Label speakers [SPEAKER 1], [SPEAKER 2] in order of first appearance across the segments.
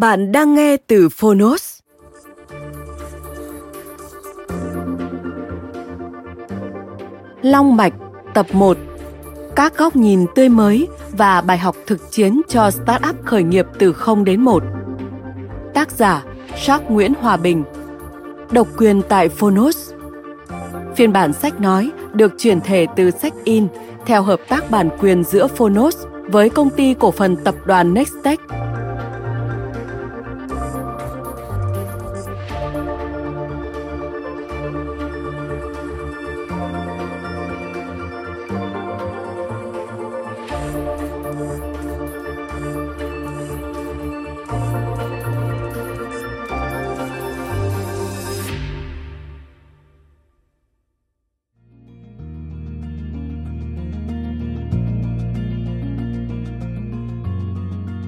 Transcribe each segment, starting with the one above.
[SPEAKER 1] Bạn đang nghe từ Phonos. Long mạch, tập 1 Các góc nhìn tươi mới và bài học thực chiến cho startup khởi nghiệp từ 0 đến 1 Tác giả, Jacques Nguyễn Hòa Bình. Độc quyền tại Phonos. Phiên bản sách nói được chuyển thể từ sách in theo hợp tác bản quyền giữa Phonos với công ty cổ phần tập đoàn Nextech.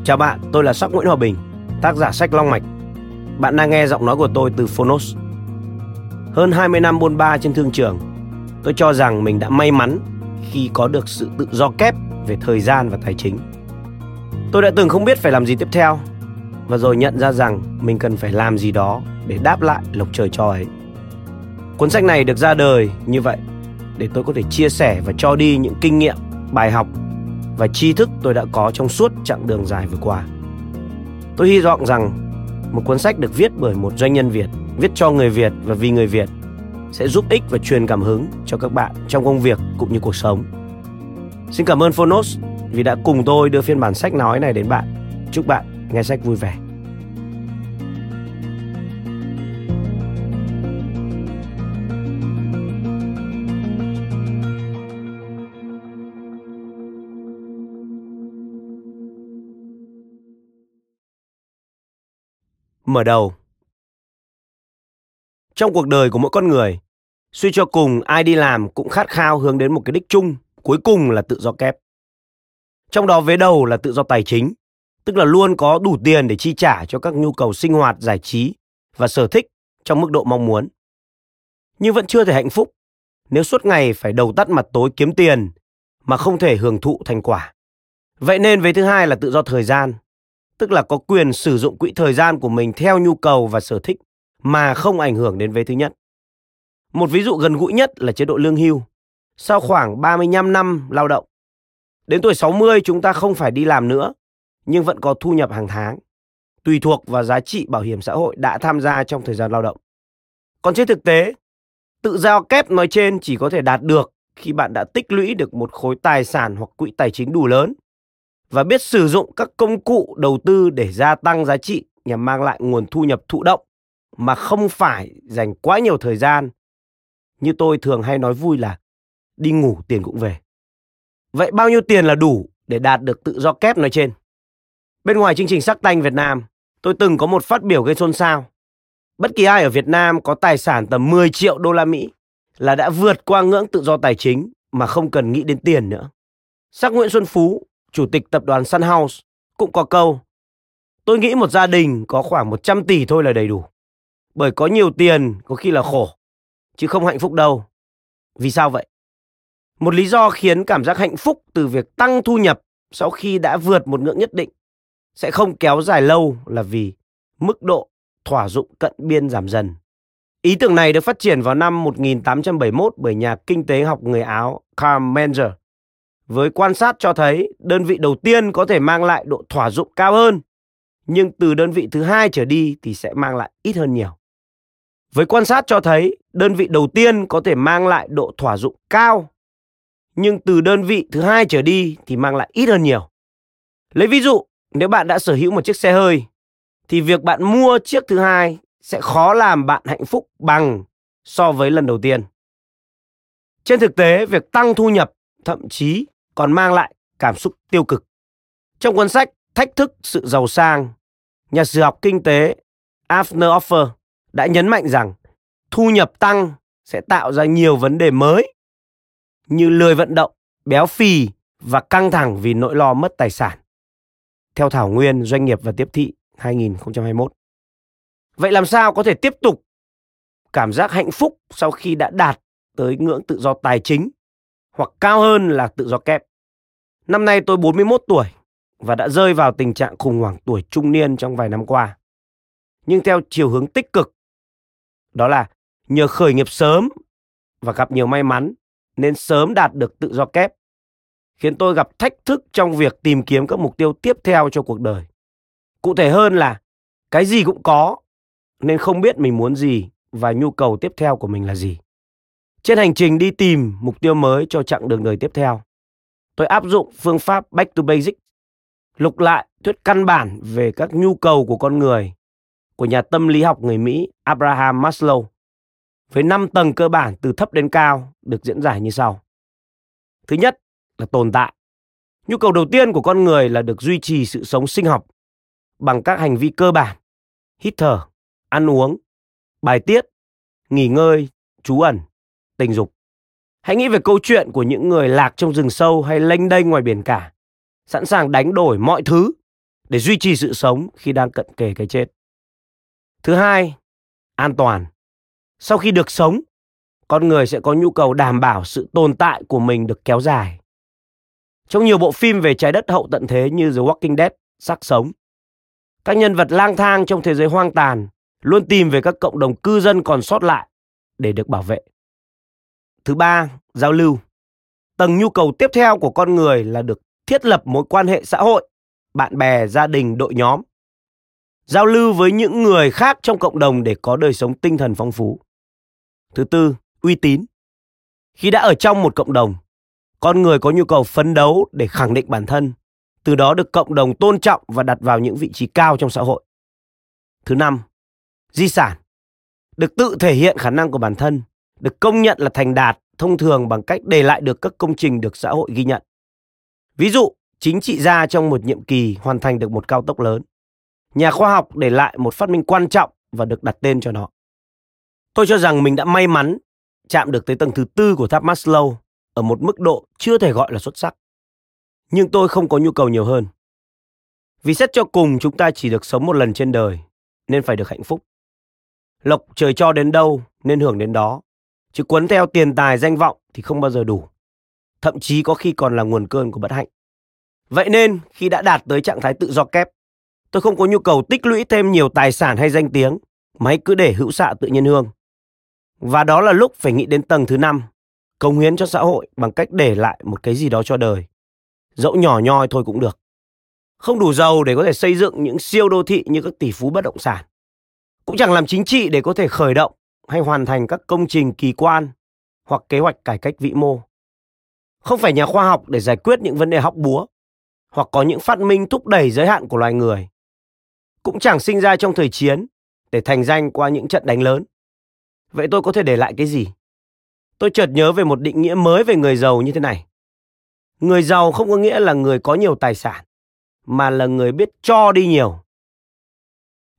[SPEAKER 2] Chào bạn, tôi là Sắc Nguyễn Hòa Bình, tác giả sách Long Mạch. Bạn đang nghe giọng nói của tôi từ Phonos. Hơn 20 năm buôn ba trên thương trường, tôi cho rằng mình đã may mắn khi có được sự tự do kép về thời gian và tài chính. Tôi đã từng không biết phải làm gì tiếp theo và rồi nhận ra rằng mình cần phải làm gì đó để đáp lại lộc trời cho ấy. Cuốn sách này được ra đời như vậy để tôi có thể chia sẻ và cho đi những kinh nghiệm, bài học và tri thức tôi đã có trong suốt chặng đường dài vừa qua. Tôi hy vọng rằng một cuốn sách được viết bởi một doanh nhân Việt, viết cho người Việt và vì người Việt sẽ giúp ích và truyền cảm hứng cho các bạn trong công việc cũng như cuộc sống. Xin cảm ơn Phonos vì đã cùng tôi đưa phiên bản sách nói này đến bạn. Chúc bạn nghe sách vui vẻ. Mở đầu Trong cuộc đời của mỗi con người, suy cho cùng ai đi làm cũng khát khao hướng đến một cái đích chung, cuối cùng là tự do kép. Trong đó vế đầu là tự do tài chính, tức là luôn có đủ tiền để chi trả cho các nhu cầu sinh hoạt, giải trí và sở thích trong mức độ mong muốn. Nhưng vẫn chưa thể hạnh phúc nếu suốt ngày phải đầu tắt mặt tối kiếm tiền mà không thể hưởng thụ thành quả. Vậy nên vế thứ hai là tự do thời gian, tức là có quyền sử dụng quỹ thời gian của mình theo nhu cầu và sở thích mà không ảnh hưởng đến vế thứ nhất. Một ví dụ gần gũi nhất là chế độ lương hưu. Sau khoảng 35 năm lao động, đến tuổi 60 chúng ta không phải đi làm nữa, nhưng vẫn có thu nhập hàng tháng, tùy thuộc vào giá trị bảo hiểm xã hội đã tham gia trong thời gian lao động. Còn trên thực tế, tự giao kép nói trên chỉ có thể đạt được khi bạn đã tích lũy được một khối tài sản hoặc quỹ tài chính đủ lớn và biết sử dụng các công cụ đầu tư để gia tăng giá trị nhằm mang lại nguồn thu nhập thụ động mà không phải dành quá nhiều thời gian. Như tôi thường hay nói vui là đi ngủ tiền cũng về. Vậy bao nhiêu tiền là đủ để đạt được tự do kép nói trên? Bên ngoài chương trình sắc tanh Việt Nam, tôi từng có một phát biểu gây xôn xao. Bất kỳ ai ở Việt Nam có tài sản tầm 10 triệu đô la Mỹ là đã vượt qua ngưỡng tự do tài chính mà không cần nghĩ đến tiền nữa. Sắc Nguyễn Xuân Phú, chủ tịch tập đoàn Sun House, cũng có câu Tôi nghĩ một gia đình có khoảng 100 tỷ thôi là đầy đủ. Bởi có nhiều tiền có khi là khổ, chứ không hạnh phúc đâu. Vì sao vậy? Một lý do khiến cảm giác hạnh phúc từ việc tăng thu nhập sau khi đã vượt một ngưỡng nhất định sẽ không kéo dài lâu là vì mức độ thỏa dụng cận biên giảm dần. Ý tưởng này được phát triển vào năm 1871 bởi nhà kinh tế học người Áo Karl Menger với quan sát cho thấy đơn vị đầu tiên có thể mang lại độ thỏa dụng cao hơn, nhưng từ đơn vị thứ hai trở đi thì sẽ mang lại ít hơn nhiều. Với quan sát cho thấy đơn vị đầu tiên có thể mang lại độ thỏa dụng cao, nhưng từ đơn vị thứ hai trở đi thì mang lại ít hơn nhiều. Lấy ví dụ, nếu bạn đã sở hữu một chiếc xe hơi, thì việc bạn mua chiếc thứ hai sẽ khó làm bạn hạnh phúc bằng so với lần đầu tiên. Trên thực tế, việc tăng thu nhập thậm chí còn mang lại cảm xúc tiêu cực. Trong cuốn sách Thách thức sự giàu sang, nhà sử học kinh tế Afner Offer đã nhấn mạnh rằng thu nhập tăng sẽ tạo ra nhiều vấn đề mới như lười vận động, béo phì và căng thẳng vì nỗi lo mất tài sản. Theo Thảo Nguyên Doanh nghiệp và Tiếp thị 2021. Vậy làm sao có thể tiếp tục cảm giác hạnh phúc sau khi đã đạt tới ngưỡng tự do tài chính hoặc cao hơn là tự do kép? Năm nay tôi 41 tuổi và đã rơi vào tình trạng khủng hoảng tuổi trung niên trong vài năm qua. Nhưng theo chiều hướng tích cực, đó là nhờ khởi nghiệp sớm và gặp nhiều may mắn nên sớm đạt được tự do kép, khiến tôi gặp thách thức trong việc tìm kiếm các mục tiêu tiếp theo cho cuộc đời. Cụ thể hơn là cái gì cũng có nên không biết mình muốn gì và nhu cầu tiếp theo của mình là gì. Trên hành trình đi tìm mục tiêu mới cho chặng đường đời tiếp theo, tôi áp dụng phương pháp Back to Basic, lục lại thuyết căn bản về các nhu cầu của con người của nhà tâm lý học người Mỹ Abraham Maslow với 5 tầng cơ bản từ thấp đến cao được diễn giải như sau. Thứ nhất là tồn tại. Nhu cầu đầu tiên của con người là được duy trì sự sống sinh học bằng các hành vi cơ bản, hít thở, ăn uống, bài tiết, nghỉ ngơi, trú ẩn, tình dục. Hãy nghĩ về câu chuyện của những người lạc trong rừng sâu hay lênh đênh ngoài biển cả, sẵn sàng đánh đổi mọi thứ để duy trì sự sống khi đang cận kề cái chết. Thứ hai, an toàn. Sau khi được sống, con người sẽ có nhu cầu đảm bảo sự tồn tại của mình được kéo dài. Trong nhiều bộ phim về trái đất hậu tận thế như The Walking Dead, xác sống, các nhân vật lang thang trong thế giới hoang tàn luôn tìm về các cộng đồng cư dân còn sót lại để được bảo vệ. Thứ ba, giao lưu. Tầng nhu cầu tiếp theo của con người là được thiết lập mối quan hệ xã hội, bạn bè, gia đình, đội nhóm. Giao lưu với những người khác trong cộng đồng để có đời sống tinh thần phong phú. Thứ tư, uy tín. Khi đã ở trong một cộng đồng, con người có nhu cầu phấn đấu để khẳng định bản thân, từ đó được cộng đồng tôn trọng và đặt vào những vị trí cao trong xã hội. Thứ năm, di sản. Được tự thể hiện khả năng của bản thân, được công nhận là thành đạt thông thường bằng cách để lại được các công trình được xã hội ghi nhận. Ví dụ, chính trị gia trong một nhiệm kỳ hoàn thành được một cao tốc lớn. Nhà khoa học để lại một phát minh quan trọng và được đặt tên cho nó. Tôi cho rằng mình đã may mắn chạm được tới tầng thứ tư của tháp Maslow ở một mức độ chưa thể gọi là xuất sắc. Nhưng tôi không có nhu cầu nhiều hơn. Vì xét cho cùng chúng ta chỉ được sống một lần trên đời, nên phải được hạnh phúc. Lộc trời cho đến đâu nên hưởng đến đó, chứ cuốn theo tiền tài danh vọng thì không bao giờ đủ. Thậm chí có khi còn là nguồn cơn của bất hạnh. Vậy nên khi đã đạt tới trạng thái tự do kép, tôi không có nhu cầu tích lũy thêm nhiều tài sản hay danh tiếng, mà hãy cứ để hữu xạ tự nhiên hương. Và đó là lúc phải nghĩ đến tầng thứ năm, công hiến cho xã hội bằng cách để lại một cái gì đó cho đời. Dẫu nhỏ nhoi thôi cũng được. Không đủ giàu để có thể xây dựng những siêu đô thị như các tỷ phú bất động sản. Cũng chẳng làm chính trị để có thể khởi động hay hoàn thành các công trình kỳ quan hoặc kế hoạch cải cách vĩ mô. Không phải nhà khoa học để giải quyết những vấn đề hóc búa hoặc có những phát minh thúc đẩy giới hạn của loài người. Cũng chẳng sinh ra trong thời chiến để thành danh qua những trận đánh lớn. Vậy tôi có thể để lại cái gì? Tôi chợt nhớ về một định nghĩa mới về người giàu như thế này. Người giàu không có nghĩa là người có nhiều tài sản, mà là người biết cho đi nhiều.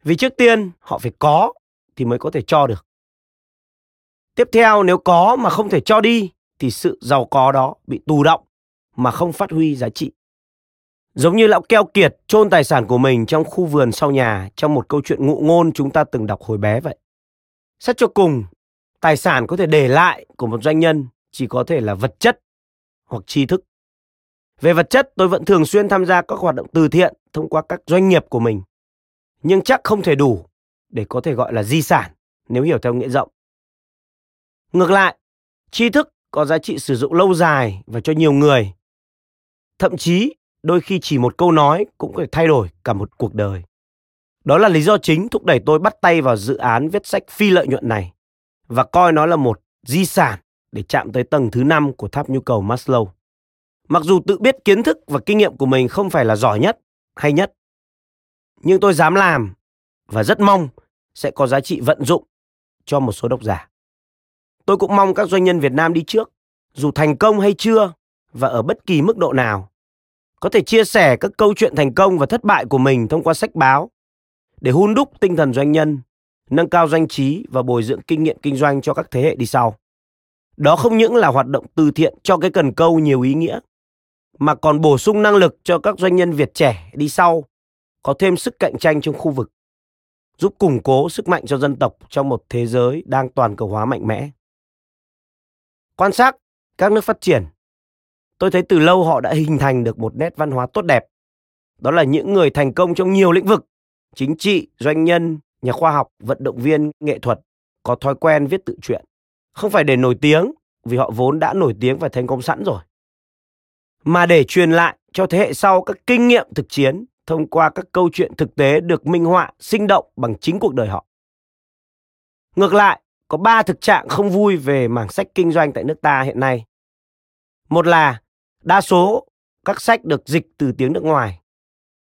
[SPEAKER 2] Vì trước tiên họ phải có thì mới có thể cho được. Tiếp theo nếu có mà không thể cho đi thì sự giàu có đó bị tù động mà không phát huy giá trị. Giống như lão keo kiệt chôn tài sản của mình trong khu vườn sau nhà trong một câu chuyện ngụ ngôn chúng ta từng đọc hồi bé vậy. Xét cho cùng, tài sản có thể để lại của một doanh nhân chỉ có thể là vật chất hoặc tri thức. Về vật chất, tôi vẫn thường xuyên tham gia các hoạt động từ thiện thông qua các doanh nghiệp của mình. Nhưng chắc không thể đủ để có thể gọi là di sản nếu hiểu theo nghĩa rộng. Ngược lại, tri thức có giá trị sử dụng lâu dài và cho nhiều người thậm chí đôi khi chỉ một câu nói cũng có thể thay đổi cả một cuộc đời. Đó là lý do chính thúc đẩy tôi bắt tay vào dự án viết sách phi lợi nhuận này và coi nó là một di sản để chạm tới tầng thứ năm của tháp nhu cầu Maslow. Mặc dù tự biết kiến thức và kinh nghiệm của mình không phải là giỏi nhất, hay nhất, nhưng tôi dám làm và rất mong sẽ có giá trị vận dụng cho một số độc giả. Tôi cũng mong các doanh nhân Việt Nam đi trước, dù thành công hay chưa và ở bất kỳ mức độ nào, có thể chia sẻ các câu chuyện thành công và thất bại của mình thông qua sách báo để hun đúc tinh thần doanh nhân, nâng cao doanh trí và bồi dưỡng kinh nghiệm kinh doanh cho các thế hệ đi sau. Đó không những là hoạt động từ thiện cho cái cần câu nhiều ý nghĩa, mà còn bổ sung năng lực cho các doanh nhân Việt trẻ đi sau có thêm sức cạnh tranh trong khu vực, giúp củng cố sức mạnh cho dân tộc trong một thế giới đang toàn cầu hóa mạnh mẽ. Quan sát các nước phát triển, tôi thấy từ lâu họ đã hình thành được một nét văn hóa tốt đẹp. Đó là những người thành công trong nhiều lĩnh vực, chính trị, doanh nhân, nhà khoa học, vận động viên, nghệ thuật, có thói quen viết tự truyện. Không phải để nổi tiếng, vì họ vốn đã nổi tiếng và thành công sẵn rồi. Mà để truyền lại cho thế hệ sau các kinh nghiệm thực chiến thông qua các câu chuyện thực tế được minh họa sinh động bằng chính cuộc đời họ. Ngược lại, có ba thực trạng không vui về mảng sách kinh doanh tại nước ta hiện nay. Một là đa số các sách được dịch từ tiếng nước ngoài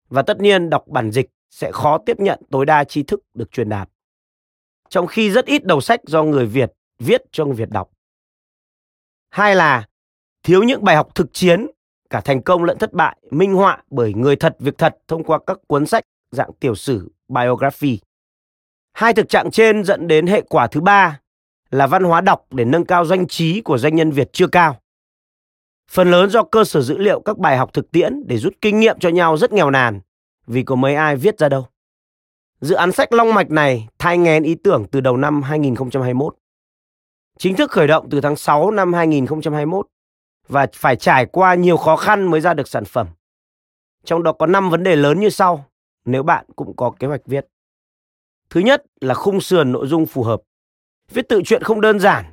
[SPEAKER 2] và tất nhiên đọc bản dịch sẽ khó tiếp nhận tối đa tri thức được truyền đạt. Trong khi rất ít đầu sách do người Việt viết cho người Việt đọc. Hai là thiếu những bài học thực chiến, cả thành công lẫn thất bại, minh họa bởi người thật, việc thật thông qua các cuốn sách dạng tiểu sử, biography. Hai thực trạng trên dẫn đến hệ quả thứ ba là văn hóa đọc để nâng cao doanh trí của doanh nhân Việt chưa cao. Phần lớn do cơ sở dữ liệu các bài học thực tiễn để rút kinh nghiệm cho nhau rất nghèo nàn, vì có mấy ai viết ra đâu. Dự án sách Long Mạch này thai nghén ý tưởng từ đầu năm 2021. Chính thức khởi động từ tháng 6 năm 2021 và phải trải qua nhiều khó khăn mới ra được sản phẩm. Trong đó có 5 vấn đề lớn như sau, nếu bạn cũng có kế hoạch viết. Thứ nhất là khung sườn nội dung phù hợp. Viết tự truyện không đơn giản,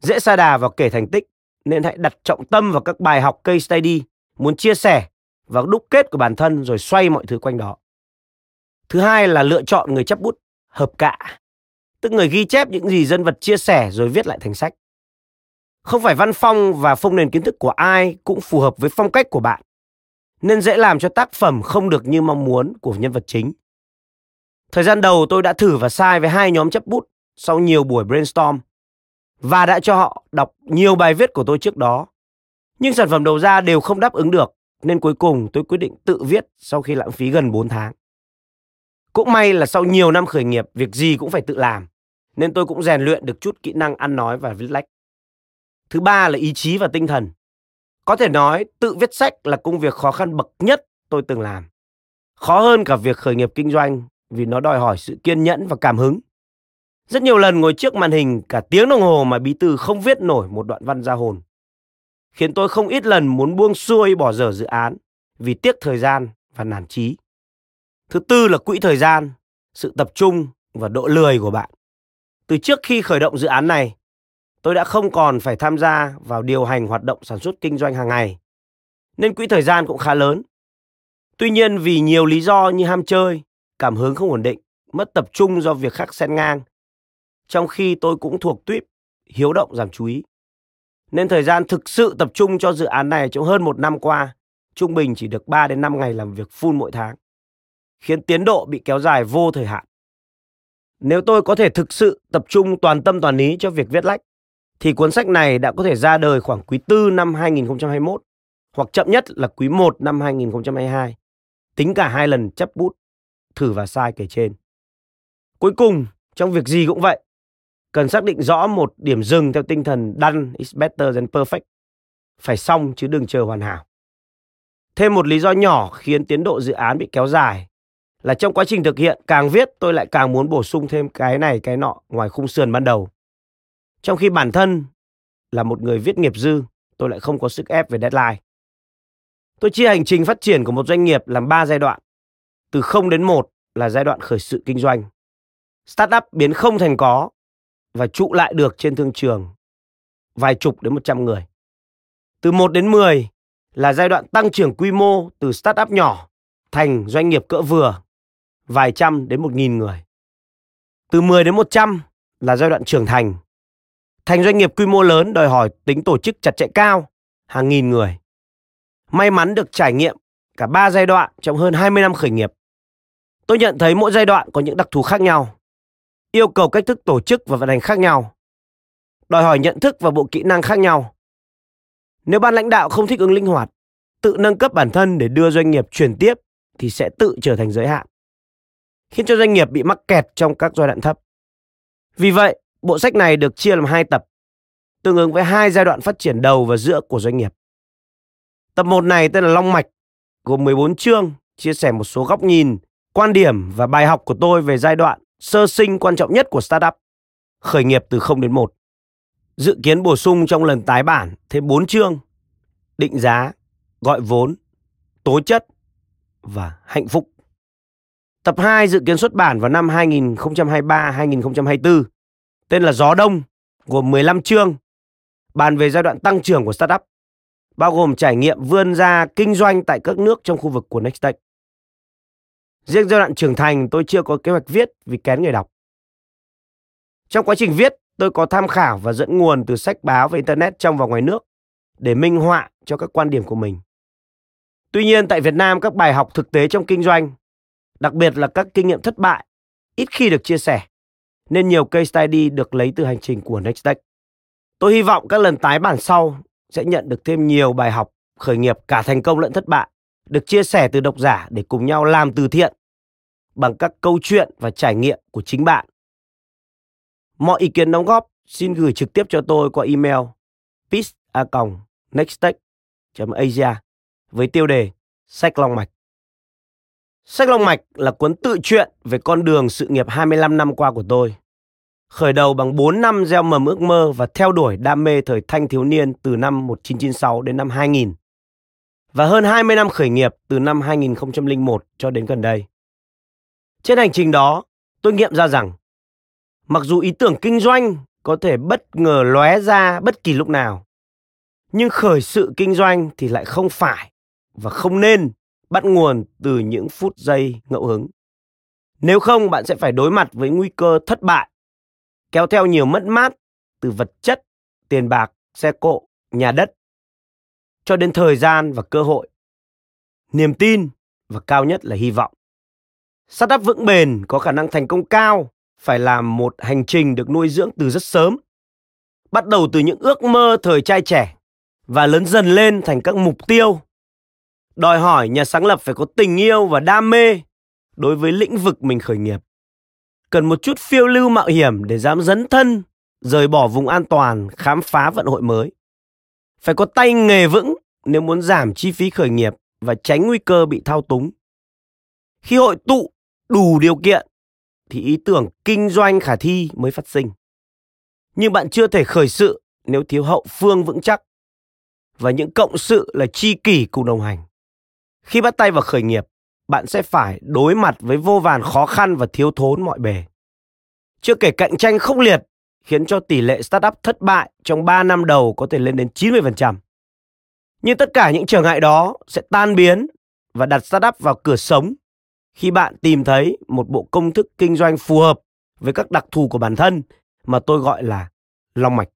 [SPEAKER 2] dễ sa đà vào kể thành tích nên hãy đặt trọng tâm vào các bài học case study muốn chia sẻ và đúc kết của bản thân rồi xoay mọi thứ quanh đó. Thứ hai là lựa chọn người chấp bút hợp cạ, tức người ghi chép những gì dân vật chia sẻ rồi viết lại thành sách. Không phải văn phong và phong nền kiến thức của ai cũng phù hợp với phong cách của bạn, nên dễ làm cho tác phẩm không được như mong muốn của nhân vật chính. Thời gian đầu tôi đã thử và sai với hai nhóm chấp bút sau nhiều buổi brainstorm và đã cho họ đọc nhiều bài viết của tôi trước đó. Nhưng sản phẩm đầu ra đều không đáp ứng được nên cuối cùng tôi quyết định tự viết sau khi lãng phí gần 4 tháng. Cũng may là sau nhiều năm khởi nghiệp, việc gì cũng phải tự làm, nên tôi cũng rèn luyện được chút kỹ năng ăn nói và viết lách. Thứ ba là ý chí và tinh thần. Có thể nói tự viết sách là công việc khó khăn bậc nhất tôi từng làm. Khó hơn cả việc khởi nghiệp kinh doanh vì nó đòi hỏi sự kiên nhẫn và cảm hứng. Rất nhiều lần ngồi trước màn hình cả tiếng đồng hồ mà bí thư không viết nổi một đoạn văn ra hồn. Khiến tôi không ít lần muốn buông xuôi bỏ dở dự án vì tiếc thời gian và nản trí. Thứ tư là quỹ thời gian, sự tập trung và độ lười của bạn. Từ trước khi khởi động dự án này, tôi đã không còn phải tham gia vào điều hành hoạt động sản xuất kinh doanh hàng ngày, nên quỹ thời gian cũng khá lớn. Tuy nhiên vì nhiều lý do như ham chơi, cảm hứng không ổn định, mất tập trung do việc khác xen ngang, trong khi tôi cũng thuộc tuyếp hiếu động giảm chú ý. Nên thời gian thực sự tập trung cho dự án này trong hơn một năm qua, trung bình chỉ được 3 đến 5 ngày làm việc full mỗi tháng, khiến tiến độ bị kéo dài vô thời hạn. Nếu tôi có thể thực sự tập trung toàn tâm toàn ý cho việc viết lách, thì cuốn sách này đã có thể ra đời khoảng quý tư năm 2021 hoặc chậm nhất là quý 1 năm 2022. Tính cả hai lần chấp bút, thử và sai kể trên. Cuối cùng, trong việc gì cũng vậy, cần xác định rõ một điểm dừng theo tinh thần done is better than perfect. Phải xong chứ đừng chờ hoàn hảo. Thêm một lý do nhỏ khiến tiến độ dự án bị kéo dài là trong quá trình thực hiện càng viết tôi lại càng muốn bổ sung thêm cái này cái nọ ngoài khung sườn ban đầu. Trong khi bản thân là một người viết nghiệp dư, tôi lại không có sức ép về deadline. Tôi chia hành trình phát triển của một doanh nghiệp làm 3 giai đoạn. Từ 0 đến 1 là giai đoạn khởi sự kinh doanh. Startup biến không thành có và trụ lại được trên thương trường vài chục đến 100 người. Từ 1 đến 10 là giai đoạn tăng trưởng quy mô từ startup nhỏ thành doanh nghiệp cỡ vừa, vài trăm đến một nghìn người. Từ 10 đến 100 là giai đoạn trưởng thành. Thành doanh nghiệp quy mô lớn đòi hỏi tính tổ chức chặt chẽ cao, hàng nghìn người. May mắn được trải nghiệm cả ba giai đoạn trong hơn 20 năm khởi nghiệp. Tôi nhận thấy mỗi giai đoạn có những đặc thù khác nhau, yêu cầu cách thức tổ chức và vận hành khác nhau, đòi hỏi nhận thức và bộ kỹ năng khác nhau. Nếu ban lãnh đạo không thích ứng linh hoạt, tự nâng cấp bản thân để đưa doanh nghiệp chuyển tiếp thì sẽ tự trở thành giới hạn, khiến cho doanh nghiệp bị mắc kẹt trong các giai đoạn thấp. Vì vậy, bộ sách này được chia làm hai tập, tương ứng với hai giai đoạn phát triển đầu và giữa của doanh nghiệp. Tập 1 này tên là Long Mạch, gồm 14 chương, chia sẻ một số góc nhìn, quan điểm và bài học của tôi về giai đoạn sơ sinh quan trọng nhất của startup, khởi nghiệp từ 0 đến 1. Dự kiến bổ sung trong lần tái bản thêm 4 chương, định giá, gọi vốn, tố chất và hạnh phúc. Tập 2 dự kiến xuất bản vào năm 2023-2024, tên là Gió Đông, gồm 15 chương, bàn về giai đoạn tăng trưởng của startup, bao gồm trải nghiệm vươn ra kinh doanh tại các nước trong khu vực của Nextech. Riêng giai đoạn trưởng thành tôi chưa có kế hoạch viết vì kén người đọc. Trong quá trình viết, tôi có tham khảo và dẫn nguồn từ sách báo và internet trong và ngoài nước để minh họa cho các quan điểm của mình. Tuy nhiên tại Việt Nam các bài học thực tế trong kinh doanh, đặc biệt là các kinh nghiệm thất bại, ít khi được chia sẻ, nên nhiều case study được lấy từ hành trình của Nextech. Tôi hy vọng các lần tái bản sau sẽ nhận được thêm nhiều bài học khởi nghiệp cả thành công lẫn thất bại được chia sẻ từ độc giả để cùng nhau làm từ thiện bằng các câu chuyện và trải nghiệm của chính bạn. Mọi ý kiến đóng góp xin gửi trực tiếp cho tôi qua email peace@nextech.asia với tiêu đề Sách Long Mạch. Sách Long Mạch là cuốn tự truyện về con đường sự nghiệp 25 năm qua của tôi. Khởi đầu bằng 4 năm gieo mầm ước mơ và theo đuổi đam mê thời thanh thiếu niên từ năm 1996 đến năm 2000. Và hơn 20 năm khởi nghiệp từ năm 2001 cho đến gần đây. Trên hành trình đó, tôi nghiệm ra rằng mặc dù ý tưởng kinh doanh có thể bất ngờ lóe ra bất kỳ lúc nào, nhưng khởi sự kinh doanh thì lại không phải và không nên bắt nguồn từ những phút giây ngẫu hứng. Nếu không bạn sẽ phải đối mặt với nguy cơ thất bại, kéo theo nhiều mất mát từ vật chất, tiền bạc, xe cộ, nhà đất, cho đến thời gian và cơ hội. Niềm tin và cao nhất là hy vọng. Startup vững bền có khả năng thành công cao phải làm một hành trình được nuôi dưỡng từ rất sớm. Bắt đầu từ những ước mơ thời trai trẻ và lớn dần lên thành các mục tiêu. Đòi hỏi nhà sáng lập phải có tình yêu và đam mê đối với lĩnh vực mình khởi nghiệp. Cần một chút phiêu lưu mạo hiểm để dám dấn thân, rời bỏ vùng an toàn, khám phá vận hội mới. Phải có tay nghề vững nếu muốn giảm chi phí khởi nghiệp và tránh nguy cơ bị thao túng. Khi hội tụ đủ điều kiện thì ý tưởng kinh doanh khả thi mới phát sinh. Nhưng bạn chưa thể khởi sự nếu thiếu hậu phương vững chắc và những cộng sự là chi kỷ cùng đồng hành. Khi bắt tay vào khởi nghiệp, bạn sẽ phải đối mặt với vô vàn khó khăn và thiếu thốn mọi bề. Chưa kể cạnh tranh khốc liệt khiến cho tỷ lệ startup thất bại trong 3 năm đầu có thể lên đến 90%. Nhưng tất cả những trở ngại đó sẽ tan biến và đặt startup vào cửa sống khi bạn tìm thấy một bộ công thức kinh doanh phù hợp với các đặc thù của bản thân mà tôi gọi là long mạch.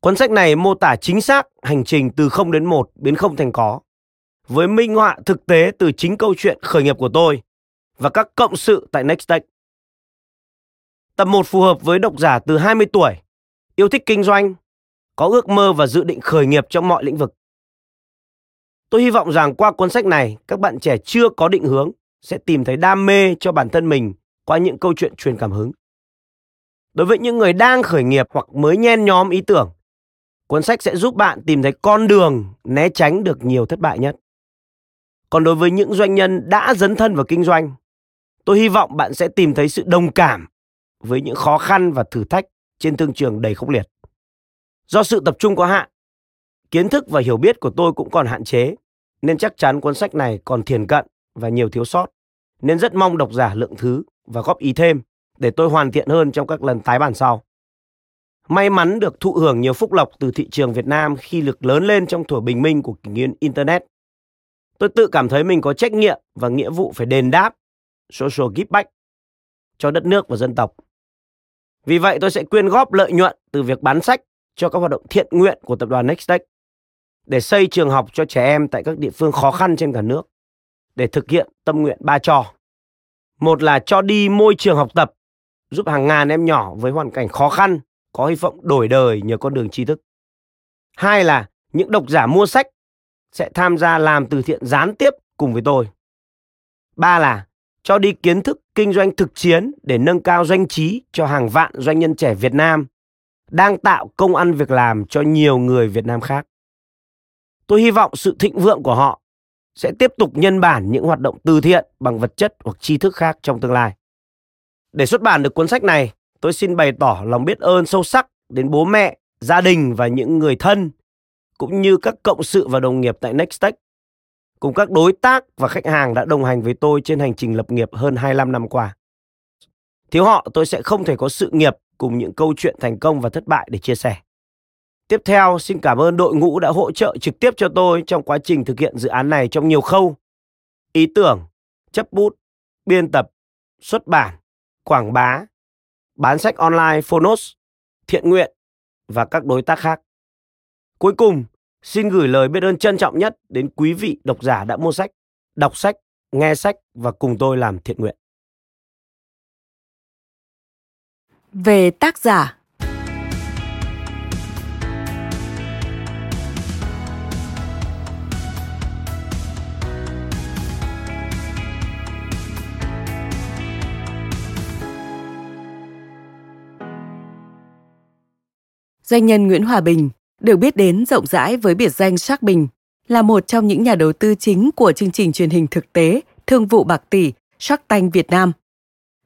[SPEAKER 2] Cuốn sách này mô tả chính xác hành trình từ không đến một biến không thành có, với minh họa thực tế từ chính câu chuyện khởi nghiệp của tôi và các cộng sự tại Nextech. Tập 1 phù hợp với độc giả từ 20 tuổi, yêu thích kinh doanh, có ước mơ và dự định khởi nghiệp trong mọi lĩnh vực. Tôi hy vọng rằng qua cuốn sách này, các bạn trẻ chưa có định hướng sẽ tìm thấy đam mê cho bản thân mình qua những câu chuyện truyền cảm hứng. Đối với những người đang khởi nghiệp hoặc mới nhen nhóm ý tưởng, cuốn sách sẽ giúp bạn tìm thấy con đường né tránh được nhiều thất bại nhất. Còn đối với những doanh nhân đã dấn thân vào kinh doanh, tôi hy vọng bạn sẽ tìm thấy sự đồng cảm với những khó khăn và thử thách trên thương trường đầy khốc liệt. Do sự tập trung có hạn, kiến thức và hiểu biết của tôi cũng còn hạn chế, nên chắc chắn cuốn sách này còn thiền cận và nhiều thiếu sót, nên rất mong độc giả lượng thứ và góp ý thêm để tôi hoàn thiện hơn trong các lần tái bản sau. may mắn được thụ hưởng nhiều phúc lộc từ thị trường Việt Nam khi được lớn lên trong thuở bình minh của kỷ nguyên Internet. Tôi tự cảm thấy mình có trách nhiệm và nghĩa vụ phải đền đáp social give back cho đất nước và dân tộc. Vì vậy tôi sẽ quyên góp lợi nhuận từ việc bán sách cho các hoạt động thiện nguyện của tập đoàn Nextech để xây trường học cho trẻ em tại các địa phương khó khăn trên cả nước, để thực hiện tâm nguyện ba cho. Một là cho đi môi trường học tập, giúp hàng ngàn em nhỏ với hoàn cảnh khó khăn, có hy vọng đổi đời nhờ con đường tri thức. Hai là những độc giả mua sách sẽ tham gia làm từ thiện gián tiếp cùng với tôi. Ba là cho đi kiến thức kinh doanh thực chiến để nâng cao doanh trí cho hàng vạn doanh nhân trẻ Việt Nam đang tạo công ăn việc làm cho nhiều người Việt Nam khác. Tôi hy vọng sự thịnh vượng của họ sẽ tiếp tục nhân bản những hoạt động từ thiện bằng vật chất hoặc tri thức khác trong tương lai. Để xuất bản được cuốn sách này, tôi xin bày tỏ lòng biết ơn sâu sắc đến bố mẹ, gia đình và những người thân cũng như các cộng sự và đồng nghiệp tại Nextech cùng các đối tác và khách hàng đã đồng hành với tôi trên hành trình lập nghiệp hơn 25 năm qua. Thiếu họ tôi sẽ không thể có sự nghiệp cùng những câu chuyện thành công và thất bại để chia sẻ. Tiếp theo, xin cảm ơn đội ngũ đã hỗ trợ trực tiếp cho tôi trong quá trình thực hiện dự án này trong nhiều khâu. Ý tưởng, chấp bút, biên tập, xuất bản, quảng bá, bán sách online Phonos, thiện nguyện và các đối tác khác. Cuối cùng, xin gửi lời biết ơn trân trọng nhất đến quý vị độc giả đã mua sách, đọc sách, nghe sách và cùng tôi làm thiện nguyện.
[SPEAKER 1] Về tác giả Doanh nhân Nguyễn Hòa Bình được biết đến rộng rãi với biệt danh Shark Bình, là một trong những nhà đầu tư chính của chương trình truyền hình thực tế Thương vụ bạc tỷ Shark Tank Việt Nam.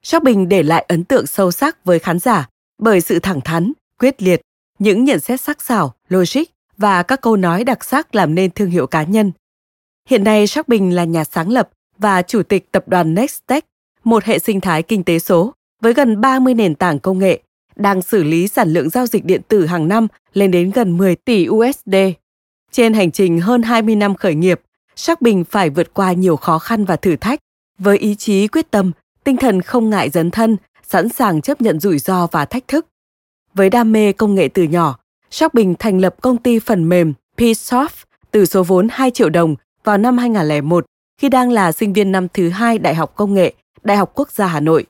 [SPEAKER 1] Shark Bình để lại ấn tượng sâu sắc với khán giả bởi sự thẳng thắn, quyết liệt, những nhận xét sắc sảo, logic và các câu nói đặc sắc làm nên thương hiệu cá nhân. Hiện nay Shark Bình là nhà sáng lập và chủ tịch tập đoàn Nextech, một hệ sinh thái kinh tế số với gần 30 nền tảng công nghệ đang xử lý sản lượng giao dịch điện tử hàng năm lên đến gần 10 tỷ USD. Trên hành trình hơn 20 năm khởi nghiệp, Sắc Bình phải vượt qua nhiều khó khăn và thử thách với ý chí quyết tâm, tinh thần không ngại dấn thân, sẵn sàng chấp nhận rủi ro và thách thức. Với đam mê công nghệ từ nhỏ, Sắc Bình thành lập công ty phần mềm Psoft từ số vốn 2 triệu đồng vào năm 2001 khi đang là sinh viên năm thứ hai Đại học Công nghệ, Đại học Quốc gia Hà Nội.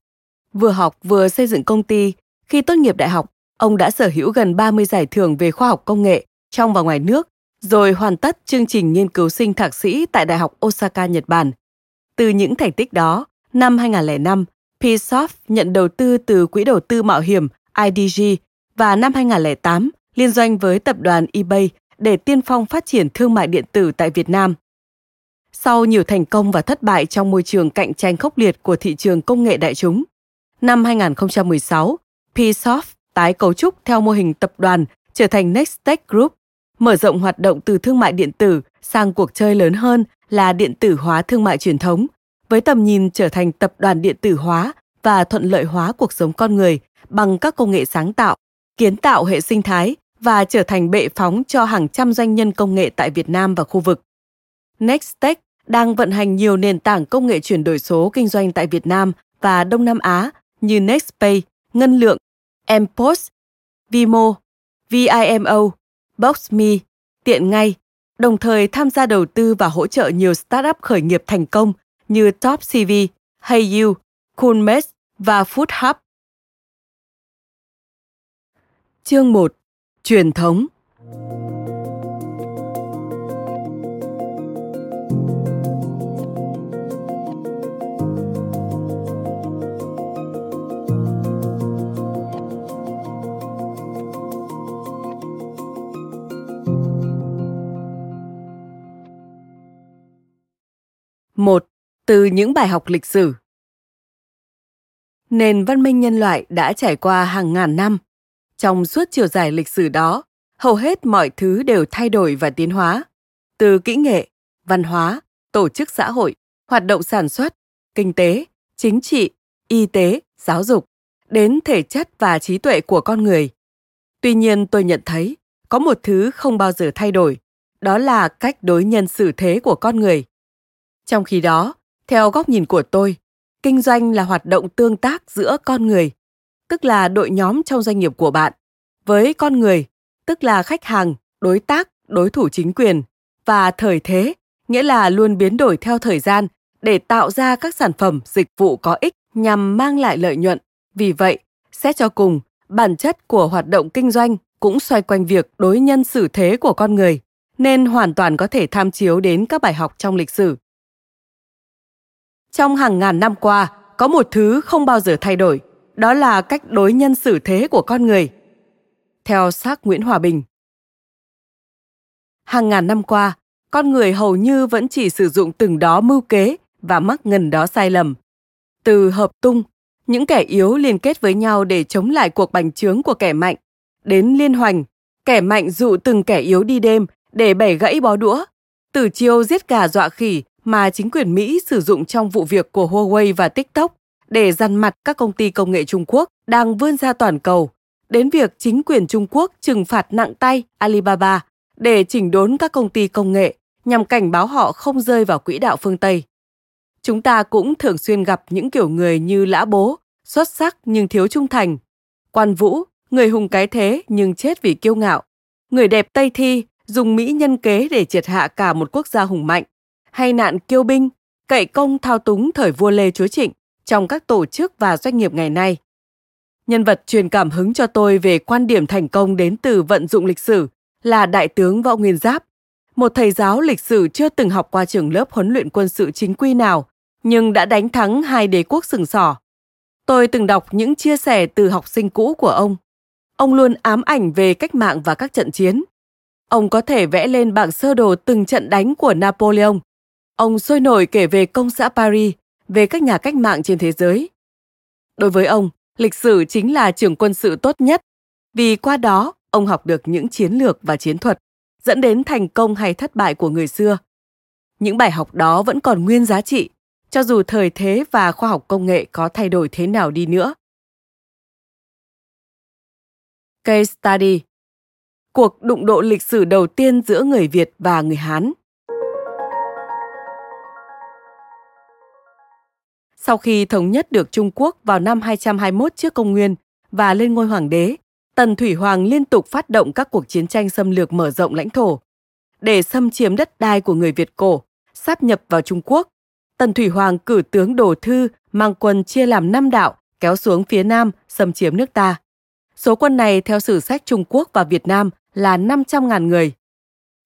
[SPEAKER 1] Vừa học vừa xây dựng công ty, khi tốt nghiệp đại học, ông đã sở hữu gần 30 giải thưởng về khoa học công nghệ trong và ngoài nước, rồi hoàn tất chương trình nghiên cứu sinh thạc sĩ tại Đại học Osaka, Nhật Bản. Từ những thành tích đó, năm 2005, Psoft nhận đầu tư từ quỹ đầu tư mạo hiểm IDG và năm 2008 liên doanh với tập đoàn eBay để tiên phong phát triển thương mại điện tử tại Việt Nam. Sau nhiều thành công và thất bại trong môi trường cạnh tranh khốc liệt của thị trường công nghệ đại chúng, năm 2016, Psoft tái cấu trúc theo mô hình tập đoàn trở thành Nextech Group, mở rộng hoạt động từ thương mại điện tử sang cuộc chơi lớn hơn là điện tử hóa thương mại truyền thống, với tầm nhìn trở thành tập đoàn điện tử hóa và thuận lợi hóa cuộc sống con người bằng các công nghệ sáng tạo, kiến tạo hệ sinh thái và trở thành bệ phóng cho hàng trăm doanh nhân công nghệ tại Việt Nam và khu vực. Nextech đang vận hành nhiều nền tảng công nghệ chuyển đổi số kinh doanh tại Việt Nam và Đông Nam Á như Nextpay, Ngân Lượng, Mpost, Vimo, VIMO, Boxme, Tiện Ngay, đồng thời tham gia đầu tư và hỗ trợ nhiều startup khởi nghiệp thành công như TopCV, HeyU, và FoodHub. Chương 1. Truyền thống từ những bài học lịch sử. Nền văn minh nhân loại đã trải qua hàng ngàn năm. Trong suốt chiều dài lịch sử đó, hầu hết mọi thứ đều thay đổi và tiến hóa. Từ kỹ nghệ, văn hóa, tổ chức xã hội, hoạt động sản xuất, kinh tế, chính trị, y tế, giáo dục, đến thể chất và trí tuệ của con người. Tuy nhiên tôi nhận thấy có một thứ không bao giờ thay đổi, đó là cách đối nhân xử thế của con người. Trong khi đó, theo góc nhìn của tôi, kinh doanh là hoạt động tương tác giữa con người, tức là đội nhóm trong doanh nghiệp của bạn, với con người, tức là khách hàng, đối tác, đối thủ chính quyền và thời thế, nghĩa là luôn biến đổi theo thời gian để tạo ra các sản phẩm, dịch vụ có ích nhằm mang lại lợi nhuận. Vì vậy, xét cho cùng, bản chất của hoạt động kinh doanh cũng xoay quanh việc đối nhân xử thế của con người, nên hoàn toàn có thể tham chiếu đến các bài học trong lịch sử. Trong hàng ngàn năm qua, có một thứ không bao giờ thay đổi, đó là cách đối nhân xử thế của con người. Theo xác Nguyễn Hòa Bình. Hàng ngàn năm qua, con người hầu như vẫn chỉ sử dụng từng đó mưu kế và mắc ngần đó sai lầm. Từ hợp tung, những kẻ yếu liên kết với nhau để chống lại cuộc bành trướng của kẻ mạnh, đến liên hoành, kẻ mạnh dụ từng kẻ yếu đi đêm để bẻ gãy bó đũa. Từ chiêu giết gà dọa khỉ mà chính quyền Mỹ sử dụng trong vụ việc của Huawei và TikTok để dằn mặt các công ty công nghệ Trung Quốc đang vươn ra toàn cầu, đến việc chính quyền Trung Quốc trừng phạt nặng tay Alibaba để chỉnh đốn các công ty công nghệ nhằm cảnh báo họ không rơi vào quỹ đạo phương Tây. Chúng ta cũng thường xuyên gặp những kiểu người như lã bố, xuất sắc nhưng thiếu trung thành, quan vũ, người hùng cái thế nhưng chết vì kiêu ngạo, người đẹp Tây Thi dùng Mỹ nhân kế để triệt hạ cả một quốc gia hùng mạnh, hay nạn kiêu binh, cậy công thao túng thời vua Lê Chúa Trịnh trong các tổ chức và doanh nghiệp ngày nay. Nhân vật truyền cảm hứng cho tôi về quan điểm thành công đến từ vận dụng lịch sử là Đại tướng Võ Nguyên Giáp, một thầy giáo lịch sử chưa từng học qua trường lớp huấn luyện quân sự chính quy nào, nhưng đã đánh thắng hai đế quốc sừng sỏ. Tôi từng đọc những chia sẻ từ học sinh cũ của ông. Ông luôn ám ảnh về cách mạng và các trận chiến. Ông có thể vẽ lên bảng sơ đồ từng trận đánh của Napoleon. Ông sôi nổi kể về công xã Paris, về các nhà cách mạng trên thế giới. Đối với ông, lịch sử chính là trường quân sự tốt nhất, vì qua đó ông học được những chiến lược và chiến thuật dẫn đến thành công hay thất bại của người xưa. Những bài học đó vẫn còn nguyên giá trị, cho dù thời thế và khoa học công nghệ có thay đổi thế nào đi nữa. Case study Cuộc đụng độ lịch sử đầu tiên giữa người Việt và người Hán Sau khi thống nhất được Trung Quốc vào năm 221 trước công nguyên và lên ngôi hoàng đế, Tần Thủy Hoàng liên tục phát động các cuộc chiến tranh xâm lược mở rộng lãnh thổ. Để xâm chiếm đất đai của người Việt cổ, sáp nhập vào Trung Quốc, Tần Thủy Hoàng cử tướng Đồ Thư mang quân chia làm năm đạo kéo xuống phía Nam xâm chiếm nước ta. Số quân này theo sử sách Trung Quốc và Việt Nam là 500.000 người.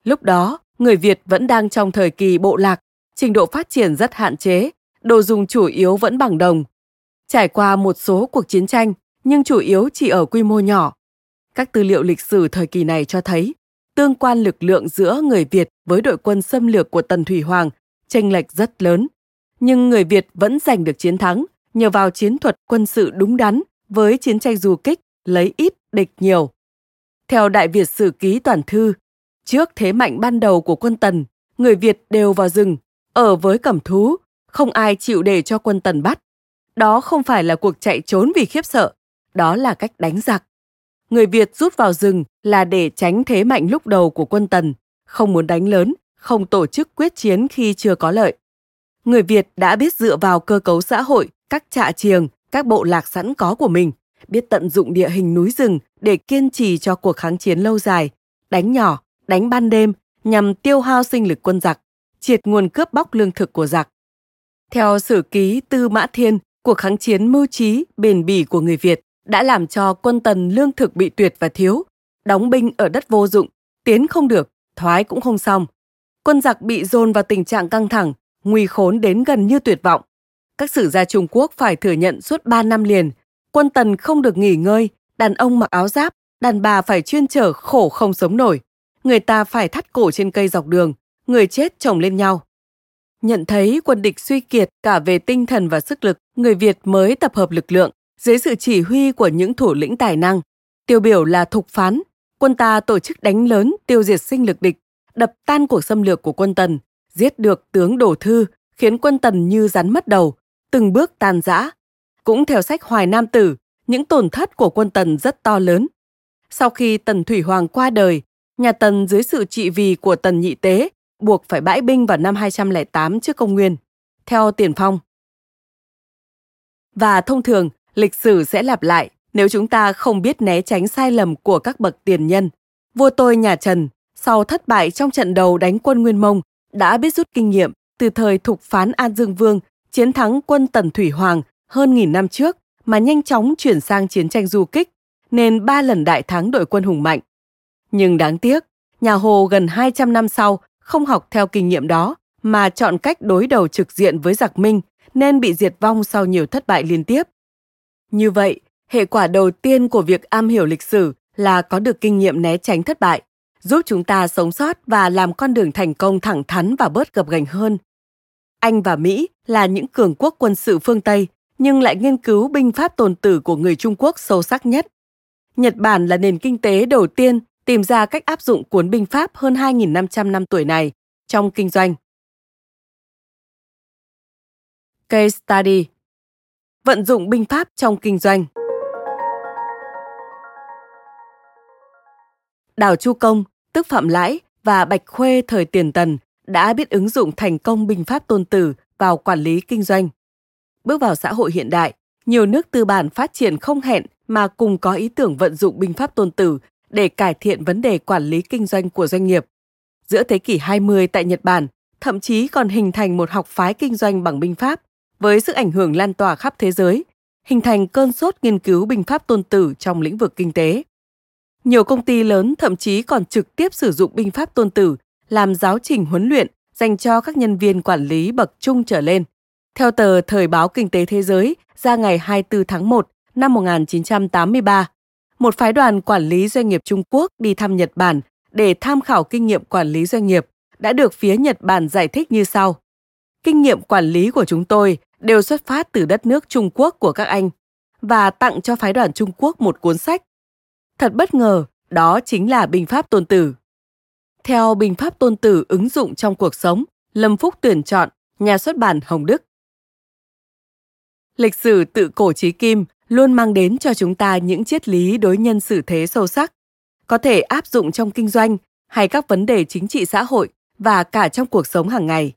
[SPEAKER 1] Lúc đó, người Việt vẫn đang trong thời kỳ bộ lạc, trình độ phát triển rất hạn chế, đồ dùng chủ yếu vẫn bằng đồng. Trải qua một số cuộc chiến tranh, nhưng chủ yếu chỉ ở quy mô nhỏ. Các tư liệu lịch sử thời kỳ này cho thấy tương quan lực lượng giữa người Việt với đội quân xâm lược của Tần Thủy Hoàng chênh lệch rất lớn. Nhưng người Việt vẫn giành được chiến thắng nhờ vào chiến thuật quân sự đúng đắn với chiến tranh du kích lấy ít địch nhiều. Theo Đại Việt Sử Ký Toàn Thư, trước thế mạnh ban đầu của quân Tần, người Việt đều vào rừng, ở với cẩm thú, không ai chịu để cho quân Tần bắt. Đó không phải là cuộc chạy trốn vì khiếp sợ, đó là cách đánh giặc. Người Việt rút vào rừng là để tránh thế mạnh lúc đầu của quân Tần, không muốn đánh lớn, không tổ chức quyết chiến khi chưa có lợi. Người Việt đã biết dựa vào cơ cấu xã hội, các trạ chiềng, các bộ lạc sẵn có của mình, biết tận dụng địa hình núi rừng để kiên trì cho cuộc kháng chiến lâu dài, đánh nhỏ, đánh ban đêm nhằm tiêu hao sinh lực quân giặc, triệt nguồn cướp bóc lương thực của giặc. Theo sử ký Tư Mã Thiên, cuộc kháng chiến mưu trí, bền bỉ của người Việt đã làm cho quân tần lương thực bị tuyệt và thiếu, đóng binh ở đất vô dụng, tiến không được, thoái cũng không xong. Quân giặc bị dồn vào tình trạng căng thẳng, nguy khốn đến gần như tuyệt vọng. Các sử gia Trung Quốc phải thừa nhận suốt 3 năm liền, quân tần không được nghỉ ngơi, đàn ông mặc áo giáp, đàn bà phải chuyên trở khổ không sống nổi. Người ta phải thắt cổ trên cây dọc đường, người chết chồng lên nhau. Nhận thấy quân địch suy kiệt cả về tinh thần và sức lực, người Việt mới tập hợp lực lượng, dưới sự chỉ huy của những thủ lĩnh tài năng. Tiêu biểu là Thục Phán, quân ta tổ chức đánh lớn tiêu diệt sinh lực địch, đập tan cuộc xâm lược của quân Tần, giết được tướng Đổ Thư, khiến quân Tần như rắn mất đầu, từng bước tan rã. Cũng theo sách Hoài Nam Tử, những tổn thất của quân Tần rất to lớn. sau khi Tần Thủy Hoàng qua đời, nhà Tần dưới sự trị vì của Tần Nhị Tế buộc phải bãi binh vào năm 208 trước công nguyên, theo tiền phong. Và thông thường, lịch sử sẽ lặp lại nếu chúng ta không biết né tránh sai lầm của các bậc tiền nhân. Vua tôi nhà Trần, sau thất bại trong trận đầu đánh quân Nguyên Mông, đã biết rút kinh nghiệm từ thời thục phán An Dương Vương chiến thắng quân Tần Thủy Hoàng hơn nghìn năm trước mà nhanh chóng chuyển sang chiến tranh du kích, nên ba lần đại thắng đội quân hùng mạnh. Nhưng đáng tiếc, nhà Hồ gần 200 năm sau không học theo kinh nghiệm đó mà chọn cách đối đầu trực diện với giặc Minh nên bị diệt vong sau nhiều thất bại liên tiếp. Như vậy, hệ quả đầu tiên của việc am hiểu lịch sử là có được kinh nghiệm né tránh thất bại, giúp chúng ta sống sót và làm con đường thành công thẳng thắn và bớt gập ghềnh hơn. Anh và Mỹ là những cường quốc quân sự phương Tây, nhưng lại nghiên cứu binh pháp tồn tử của người Trung Quốc sâu sắc nhất. Nhật Bản là nền kinh tế đầu tiên tìm ra cách áp dụng cuốn binh pháp hơn 2.500 năm tuổi này trong kinh doanh. Case Study Vận dụng binh pháp trong kinh doanh Đào Chu Công, tức Phạm Lãi và Bạch Khuê thời tiền tần đã biết ứng dụng thành công binh pháp tôn tử vào quản lý kinh doanh. Bước vào xã hội hiện đại, nhiều nước tư bản phát triển không hẹn mà cùng có ý tưởng vận dụng binh pháp tôn tử để cải thiện vấn đề quản lý kinh doanh của doanh nghiệp. Giữa thế kỷ 20 tại Nhật Bản, thậm chí còn hình thành một học phái kinh doanh bằng binh pháp với sức ảnh hưởng lan tỏa khắp thế giới, hình thành cơn sốt nghiên cứu binh pháp tôn tử trong lĩnh vực kinh tế. Nhiều công ty lớn thậm chí còn trực tiếp sử dụng binh pháp tôn tử làm giáo trình huấn luyện dành cho các nhân viên quản lý bậc trung trở lên. Theo tờ Thời báo Kinh tế Thế giới ra ngày 24 tháng 1 năm 1983, một phái đoàn quản lý doanh nghiệp Trung Quốc đi thăm Nhật Bản để tham khảo kinh nghiệm quản lý doanh nghiệp đã được phía Nhật Bản giải thích như sau. Kinh nghiệm quản lý của chúng tôi đều xuất phát từ đất nước Trung Quốc của các anh và tặng cho phái đoàn Trung Quốc một cuốn sách. Thật bất ngờ, đó chính là bình pháp Tôn Tử. Theo bình pháp Tôn Tử ứng dụng trong cuộc sống, Lâm Phúc tuyển chọn, nhà xuất bản Hồng Đức. Lịch sử tự cổ chí kim luôn mang đến cho chúng ta những triết lý đối nhân xử thế sâu sắc, có thể áp dụng trong kinh doanh hay các vấn đề chính trị xã hội và cả trong cuộc sống hàng ngày.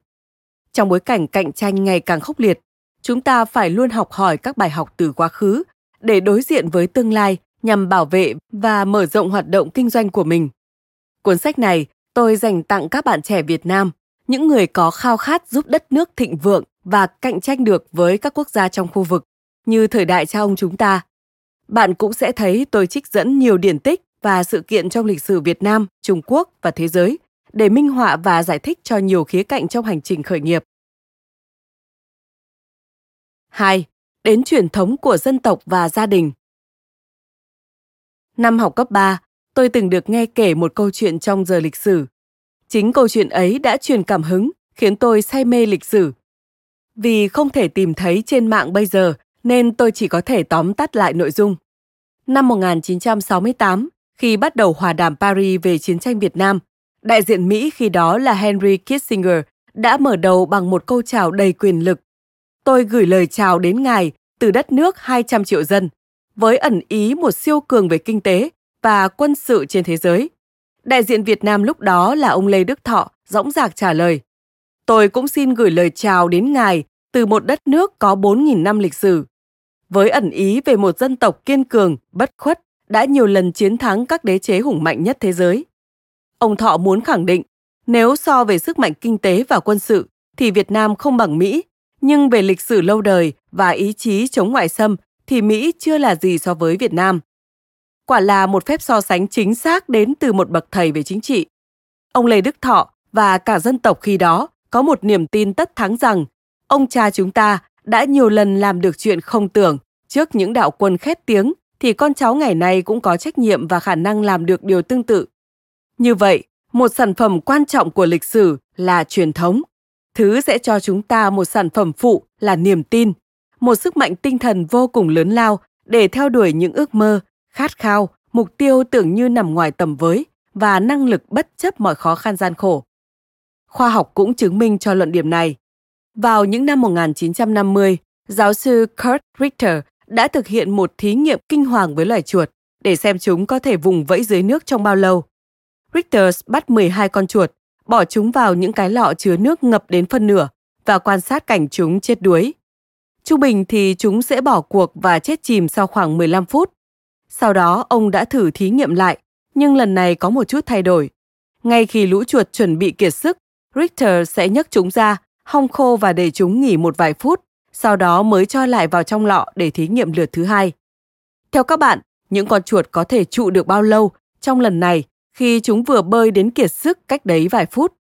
[SPEAKER 1] Trong bối cảnh cạnh tranh ngày càng khốc liệt, chúng ta phải luôn học hỏi các bài học từ quá khứ để đối diện với tương lai nhằm bảo vệ và mở rộng hoạt động kinh doanh của mình. Cuốn sách này tôi dành tặng các bạn trẻ Việt Nam, những người có khao khát giúp đất nước thịnh vượng và cạnh tranh được với các quốc gia trong khu vực như thời đại cha ông chúng ta. Bạn cũng sẽ thấy tôi trích dẫn nhiều điển tích và sự kiện trong lịch sử Việt Nam, Trung Quốc và thế giới để minh họa và giải thích cho nhiều khía cạnh trong hành trình khởi nghiệp. 2. Đến truyền thống của dân tộc và gia đình. Năm học cấp 3, tôi từng được nghe kể một câu chuyện trong giờ lịch sử. Chính câu chuyện ấy đã truyền cảm hứng, khiến tôi say mê lịch sử. Vì không thể tìm thấy trên mạng bây giờ, nên tôi chỉ có thể tóm tắt lại nội dung. Năm 1968, khi bắt đầu hòa đàm Paris về chiến tranh Việt Nam, đại diện Mỹ khi đó là Henry Kissinger đã mở đầu bằng một câu chào đầy quyền lực. Tôi gửi lời chào đến ngài từ đất nước 200 triệu dân, với ẩn ý một siêu cường về kinh tế và quân sự trên thế giới. Đại diện Việt Nam lúc đó là ông Lê Đức Thọ dõng dạc trả lời. Tôi cũng xin gửi lời chào đến ngài từ một đất nước có 4.000 năm lịch sử. Với ẩn ý về một dân tộc kiên cường, bất khuất, đã nhiều lần chiến thắng các đế chế hùng mạnh nhất thế giới. Ông Thọ muốn khẳng định, nếu so về sức mạnh kinh tế và quân sự, thì Việt Nam không bằng Mỹ, nhưng về lịch sử lâu đời và ý chí chống ngoại xâm thì Mỹ chưa là gì so với Việt Nam. Quả là một phép so sánh chính xác đến từ một bậc thầy về chính trị. Ông Lê Đức Thọ và cả dân tộc khi đó có một niềm tin tất thắng rằng ông cha chúng ta đã nhiều lần làm được chuyện không tưởng trước những đạo quân khét tiếng thì con cháu ngày nay cũng có trách nhiệm và khả năng làm được điều tương tự. Như vậy, một sản phẩm quan trọng của lịch sử là truyền thống. Thứ sẽ cho chúng ta một sản phẩm phụ là niềm tin, một sức mạnh tinh thần vô cùng lớn lao để theo đuổi những ước mơ, khát khao, mục tiêu tưởng như nằm ngoài tầm với và năng lực bất chấp mọi khó khăn gian khổ. Khoa học cũng chứng minh cho luận điểm này. Vào những năm 1950, giáo sư Kurt Richter đã thực hiện một thí nghiệm kinh hoàng với loài chuột. để xem chúng có thể vùng vẫy dưới nước trong bao lâu. Richter bắt 12 con chuột, bỏ chúng vào những cái lọ chứa nước ngập đến phân nửa và quan sát cảnh chúng chết đuối. Trung bình thì chúng sẽ bỏ cuộc và chết chìm sau khoảng 15 phút. Sau đó ông đã thử thí nghiệm lại, nhưng lần này có một chút thay đổi. Ngay khi lũ chuột chuẩn bị kiệt sức, Richter sẽ nhấc chúng ra, hong khô và để chúng nghỉ một vài phút, sau đó mới cho lại vào trong lọ để thí nghiệm lượt thứ hai. Theo các bạn, những con chuột có thể trụ được bao lâu trong lần này khi chúng vừa bơi đến kiệt sức cách đấy vài phút?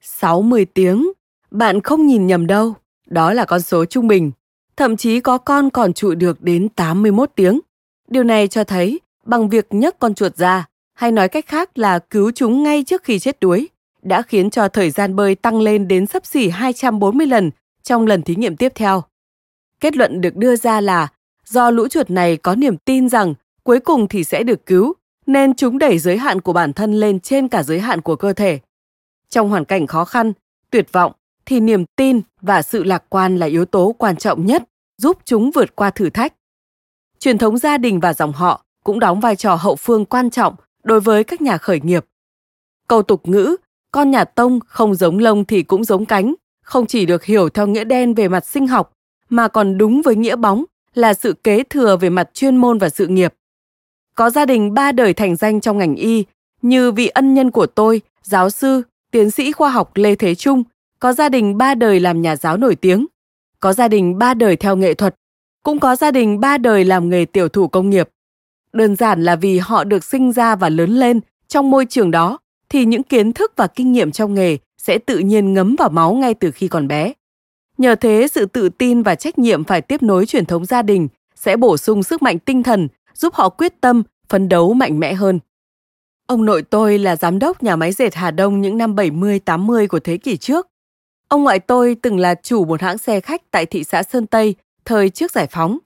[SPEAKER 1] 60 tiếng. Bạn không nhìn nhầm đâu, đó là con số trung bình. Thậm chí có con còn trụ được đến 81 tiếng. Điều này cho thấy bằng việc nhấc con chuột ra, hay nói cách khác là cứu chúng ngay trước khi chết đuối, đã khiến cho thời gian bơi tăng lên đến sấp xỉ 240 lần trong lần thí nghiệm tiếp theo. Kết luận được đưa ra là do lũ chuột này có niềm tin rằng cuối cùng thì sẽ được cứu, nên chúng đẩy giới hạn của bản thân lên trên cả giới hạn của cơ thể. Trong hoàn cảnh khó khăn, tuyệt vọng thì niềm tin và sự lạc quan là yếu tố quan trọng nhất giúp chúng vượt qua thử thách. Truyền thống gia đình và dòng họ cũng đóng vai trò hậu phương quan trọng đối với các nhà khởi nghiệp. Câu tục ngữ con nhà tông không giống lông thì cũng giống cánh không chỉ được hiểu theo nghĩa đen về mặt sinh học mà còn đúng với nghĩa bóng là sự kế thừa về mặt chuyên môn và sự nghiệp. Có gia đình ba đời thành danh trong ngành y, như vị ân nhân của tôi, giáo sư, tiến sĩ khoa học Lê Thế Trung, có gia đình ba đời làm nhà giáo nổi tiếng, có gia đình ba đời theo nghệ thuật, cũng có gia đình ba đời làm nghề tiểu thủ công nghiệp. Đơn giản là vì họ được sinh ra và lớn lên trong môi trường đó thì những kiến thức và kinh nghiệm trong nghề sẽ tự nhiên ngấm vào máu ngay từ khi còn bé. Nhờ thế, sự tự tin và trách nhiệm phải tiếp nối truyền thống gia đình sẽ bổ sung sức mạnh tinh thần, giúp họ quyết tâm, phấn đấu mạnh mẽ hơn. Ông nội tôi là giám đốc nhà máy dệt Hà Đông những năm 70-80 của thế kỷ trước. Ông ngoại tôi từng là chủ một hãng xe khách tại thị xã Sơn Tây thời trước giải phóng.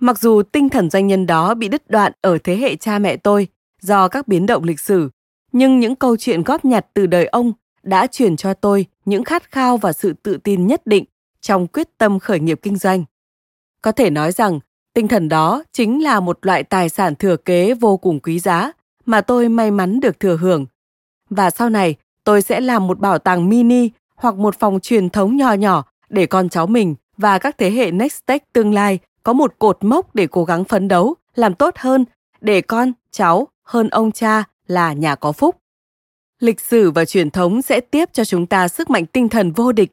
[SPEAKER 1] Mặc dù tinh thần doanh nhân đó bị đứt đoạn ở thế hệ cha mẹ tôi do các biến động lịch sử, nhưng những câu chuyện góp nhặt từ đời ông đã truyền cho tôi những khát khao và sự tự tin nhất định trong quyết tâm khởi nghiệp kinh doanh. Có thể nói rằng, tinh thần đó chính là một loại tài sản thừa kế vô cùng quý giá mà tôi may mắn được thừa hưởng. Và sau này, tôi sẽ làm một bảo tàng mini hoặc một phòng truyền thống nhỏ nhỏ để con cháu mình và các thế hệ Nextech tương lai có một cột mốc để cố gắng phấn đấu, làm tốt hơn, để con, cháu hơn ông cha là nhà có phúc. Lịch sử và truyền thống sẽ tiếp cho chúng ta sức mạnh tinh thần vô địch.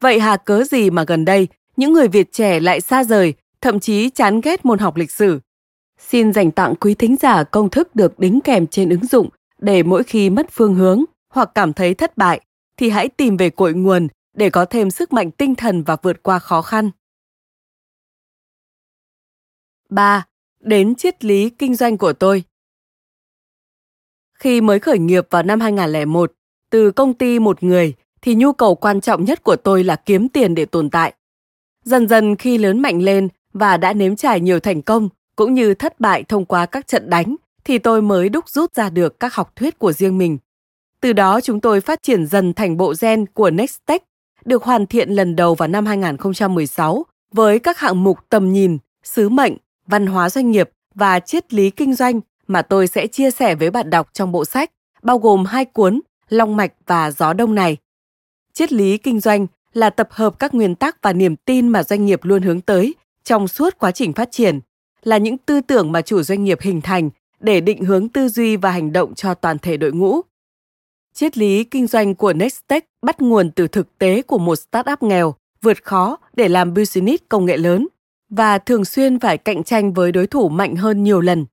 [SPEAKER 1] Vậy hà cớ gì mà gần đây, những người Việt trẻ lại xa rời, thậm chí chán ghét môn học lịch sử? Xin dành tặng quý thính giả công thức được đính kèm trên ứng dụng để mỗi khi mất phương hướng hoặc cảm thấy thất bại thì hãy tìm về cội nguồn để có thêm sức mạnh tinh thần và vượt qua khó khăn. 3. Đến triết lý kinh doanh của tôi. Khi mới khởi nghiệp vào năm 2001, từ công ty một người thì nhu cầu quan trọng nhất của tôi là kiếm tiền để tồn tại. Dần dần khi lớn mạnh lên và đã nếm trải nhiều thành công cũng như thất bại thông qua các trận đánh thì tôi mới đúc rút ra được các học thuyết của riêng mình. Từ đó chúng tôi phát triển dần thành bộ gen của Nextech, được hoàn thiện lần đầu vào năm 2016 với các hạng mục tầm nhìn, sứ mệnh, văn hóa doanh nghiệp và triết lý kinh doanh mà tôi sẽ chia sẻ với bạn đọc trong bộ sách, bao gồm hai cuốn Long mạch và Gió đông này. Triết lý kinh doanh là tập hợp các nguyên tắc và niềm tin mà doanh nghiệp luôn hướng tới trong suốt quá trình phát triển, là những tư tưởng mà chủ doanh nghiệp hình thành để định hướng tư duy và hành động cho toàn thể đội ngũ. Triết lý kinh doanh của Nextech bắt nguồn từ thực tế của một startup nghèo, vượt khó để làm business công nghệ lớn và thường xuyên phải cạnh tranh với đối thủ mạnh hơn nhiều lần.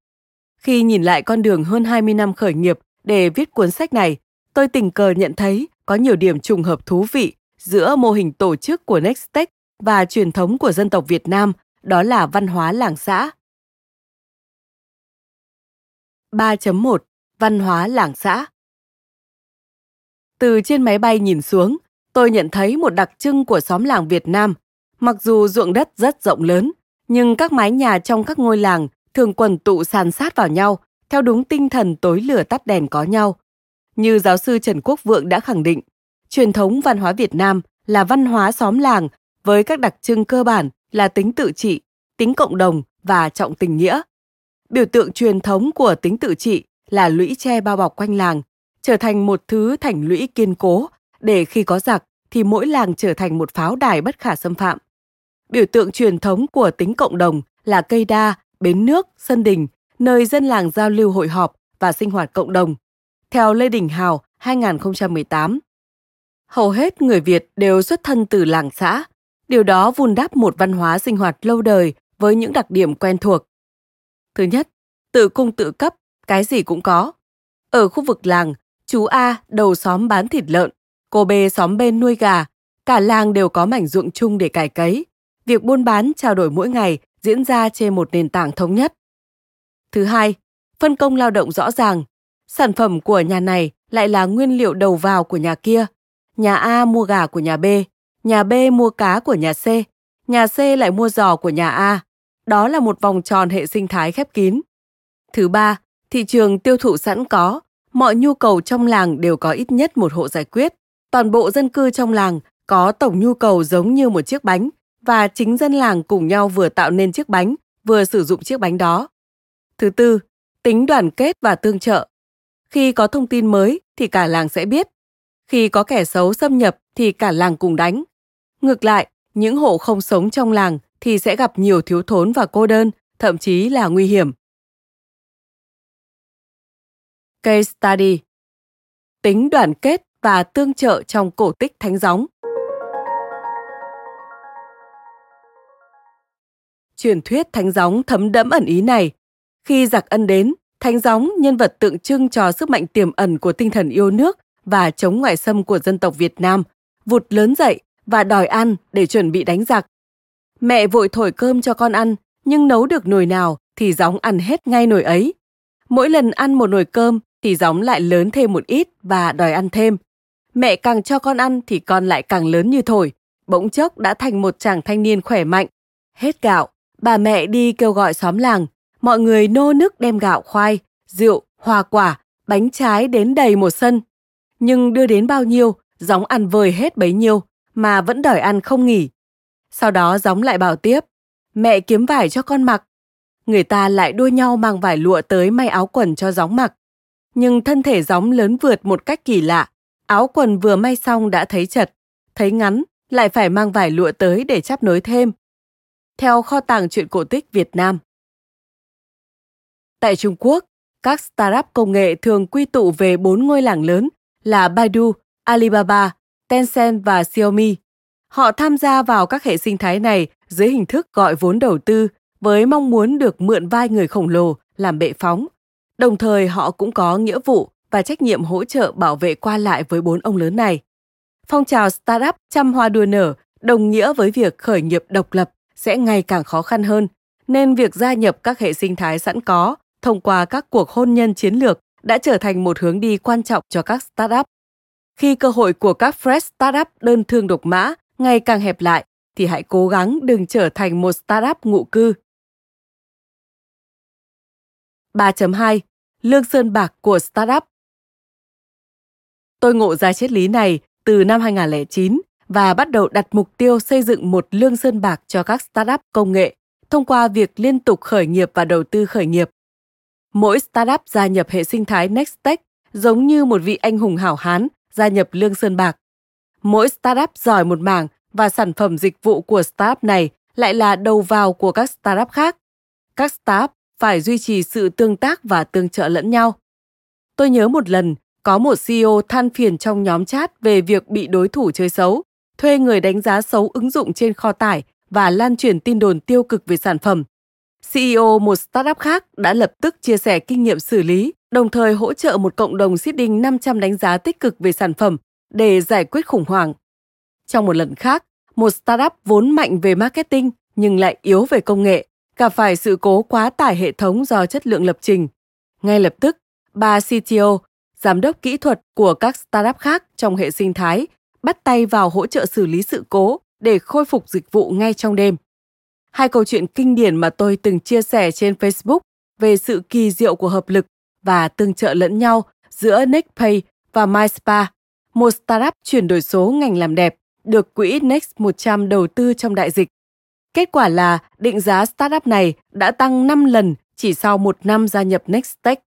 [SPEAKER 1] Khi nhìn lại con đường hơn 20 năm khởi nghiệp để viết cuốn sách này, tôi tình cờ nhận thấy có nhiều điểm trùng hợp thú vị giữa mô hình tổ chức của Nextech và truyền thống của dân tộc Việt Nam, đó là văn hóa làng xã. 3.1 Văn hóa làng xã Từ trên máy bay nhìn xuống, tôi nhận thấy một đặc trưng của xóm làng Việt Nam. Mặc dù ruộng đất rất rộng lớn, nhưng các mái nhà trong các ngôi làng thường quần tụ sàn sát vào nhau theo đúng tinh thần tối lửa tắt đèn có nhau. Như giáo sư Trần Quốc Vượng đã khẳng định, truyền thống văn hóa Việt Nam là văn hóa xóm làng với các đặc trưng cơ bản là tính tự trị, tính cộng đồng và trọng tình nghĩa. biểu tượng truyền thống của tính tự trị là lũy tre bao bọc quanh làng, trở thành một thứ thành lũy kiên cố để khi có giặc thì mỗi làng trở thành một pháo đài bất khả xâm phạm. Biểu tượng truyền thống của tính cộng đồng là cây đa, bến nước, sân đình, nơi dân làng giao lưu hội họp và sinh hoạt cộng đồng. Theo Lê Đình Hào 2018, hầu hết người Việt đều xuất thân từ làng xã. Điều đó vun đắp một văn hóa sinh hoạt lâu đời với những đặc điểm quen thuộc. Thứ nhất, tự cung tự cấp, cái gì cũng có. Ở khu vực làng, chú A đầu xóm bán thịt lợn, cô B xóm bên nuôi gà, cả làng đều có mảnh ruộng chung để cải cấy. Việc buôn bán trao đổi mỗi ngày diễn ra trên một nền tảng thống nhất. Thứ hai, phân công lao động rõ ràng. Sản phẩm của nhà này lại là nguyên liệu đầu vào của nhà kia. Nhà A mua gà của nhà B, nhà B mua cá của nhà C, nhà C lại mua giò của nhà A. Đó là một vòng tròn hệ sinh thái khép kín. Thứ ba, thị trường tiêu thụ sẵn có, mọi nhu cầu trong làng đều có ít nhất một hộ giải quyết. Toàn bộ dân cư trong làng có tổng nhu cầu giống như một chiếc bánh và chính dân làng cùng nhau vừa tạo nên chiếc bánh, vừa sử dụng chiếc bánh đó. Thứ tư, tính đoàn kết và tương trợ. Khi có thông tin mới thì cả làng sẽ biết. Khi có kẻ xấu xâm nhập thì cả làng cùng đánh. Ngược lại, những hộ không sống trong làng thì sẽ gặp nhiều thiếu thốn và cô đơn, thậm chí là nguy hiểm. Case Study Tính đoàn kết và tương trợ trong cổ tích thánh gióng Truyền thuyết thánh gióng thấm đẫm ẩn ý này. Khi giặc ân đến, thánh gióng nhân vật tượng trưng cho sức mạnh tiềm ẩn của tinh thần yêu nước và chống ngoại xâm của dân tộc Việt Nam, vụt lớn dậy và đòi ăn để chuẩn bị đánh giặc. Mẹ vội thổi cơm cho con ăn, nhưng nấu được nồi nào thì gióng ăn hết ngay nồi ấy. Mỗi lần ăn một nồi cơm thì gióng lại lớn thêm một ít và đòi ăn thêm. Mẹ càng cho con ăn thì con lại càng lớn như thổi, bỗng chốc đã thành một chàng thanh niên khỏe mạnh. Hết gạo, bà mẹ đi kêu gọi xóm làng, mọi người nô nức đem gạo khoai, rượu, hoa quả, bánh trái đến đầy một sân. Nhưng đưa đến bao nhiêu, gióng ăn vơi hết bấy nhiêu, mà vẫn đòi ăn không nghỉ. Sau đó gióng lại bảo tiếp, mẹ kiếm vải cho con mặc. Người ta lại đua nhau mang vải lụa tới may áo quần cho gióng mặc. Nhưng thân thể gióng lớn vượt một cách kỳ lạ. Áo quần vừa may xong đã thấy chật, thấy ngắn, lại phải mang vải lụa tới để chắp nối thêm. Theo kho tàng truyện cổ tích Việt Nam. Tại Trung Quốc, các startup công nghệ thường quy tụ về bốn ngôi làng lớn là Baidu, Alibaba, Tencent và Xiaomi. Họ tham gia vào các hệ sinh thái này dưới hình thức gọi vốn đầu tư với mong muốn được mượn vai người khổng lồ làm bệ phóng. Đồng thời họ cũng có nghĩa vụ và trách nhiệm hỗ trợ bảo vệ qua lại với bốn ông lớn này. Phong trào startup trăm hoa đua nở đồng nghĩa với việc khởi nghiệp độc lập sẽ ngày càng khó khăn hơn, nên việc gia nhập các hệ sinh thái sẵn có thông qua các cuộc hôn nhân chiến lược đã trở thành một hướng đi quan trọng cho các startup. Khi cơ hội của các fresh startup đơn thương độc mã ngày càng hẹp lại, thì hãy cố gắng đừng trở thành một startup ngụ cư. 3.2 Lương Sơn Bạc của startup Tôi ngộ ra triết lý này từ năm 2009 và bắt đầu đặt mục tiêu xây dựng một lương sơn bạc cho các startup công nghệ thông qua việc liên tục khởi nghiệp và đầu tư khởi nghiệp. Mỗi startup gia nhập hệ sinh thái Nextech giống như một vị anh hùng hảo hán gia nhập lương sơn bạc. Mỗi startup giỏi một mảng và sản phẩm dịch vụ của startup này lại là đầu vào của các startup khác. Các startup phải duy trì sự tương tác và tương trợ lẫn nhau. Tôi nhớ một lần, có một CEO than phiền trong nhóm chat về việc bị đối thủ chơi xấu, thuê người đánh giá xấu ứng dụng trên kho tải và lan truyền tin đồn tiêu cực về sản phẩm. CEO một startup khác đã lập tức chia sẻ kinh nghiệm xử lý, đồng thời hỗ trợ một cộng đồng seeding 500 đánh giá tích cực về sản phẩm để giải quyết khủng hoảng. Trong một lần khác, một startup vốn mạnh về marketing nhưng lại yếu về công nghệ, gặp phải sự cố quá tải hệ thống do chất lượng lập trình. Ngay lập tức, ba CTO, giám đốc kỹ thuật của các startup khác trong hệ sinh thái, bắt tay vào hỗ trợ xử lý sự cố để khôi phục dịch vụ ngay trong đêm. Hai câu chuyện kinh điển mà tôi từng chia sẻ trên Facebook về sự kỳ diệu của hợp lực và tương trợ lẫn nhau giữa NextPay và MySpa, một startup chuyển đổi số ngành làm đẹp được quỹ Next 100 đầu tư trong đại dịch. Kết quả là định giá startup này đã tăng 5 lần chỉ sau một năm gia nhập Nextech.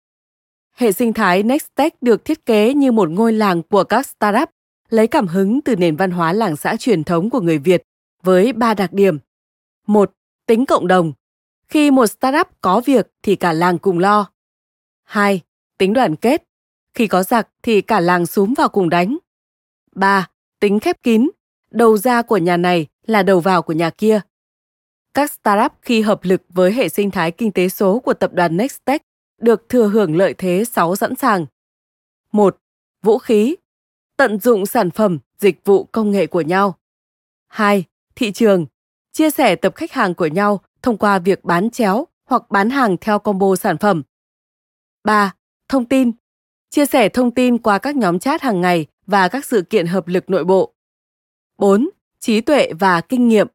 [SPEAKER 1] Hệ sinh thái Nextech được thiết kế như một ngôi làng của các startup, lấy cảm hứng từ nền văn hóa làng xã truyền thống của người Việt với ba đặc điểm. Một, tính cộng đồng. Khi một startup có việc thì cả làng cùng lo. Hai, tính đoàn kết. Khi có giặc thì cả làng súm vào cùng đánh. 3. Tính khép kín. Đầu ra của nhà này là đầu vào của nhà kia. Các startup khi hợp lực với hệ sinh thái kinh tế số của tập đoàn Nextech được thừa hưởng lợi thế 6 sẵn sàng. 1. Vũ khí. Tận dụng sản phẩm, dịch vụ công nghệ của nhau. 2. Thị trường. Chia sẻ tập khách hàng của nhau thông qua việc bán chéo hoặc bán hàng theo combo sản phẩm. 3. Thông tin. Chia sẻ thông tin qua các nhóm chat hàng ngày và các sự kiện hợp lực nội bộ. 4. Trí tuệ và kinh nghiệm.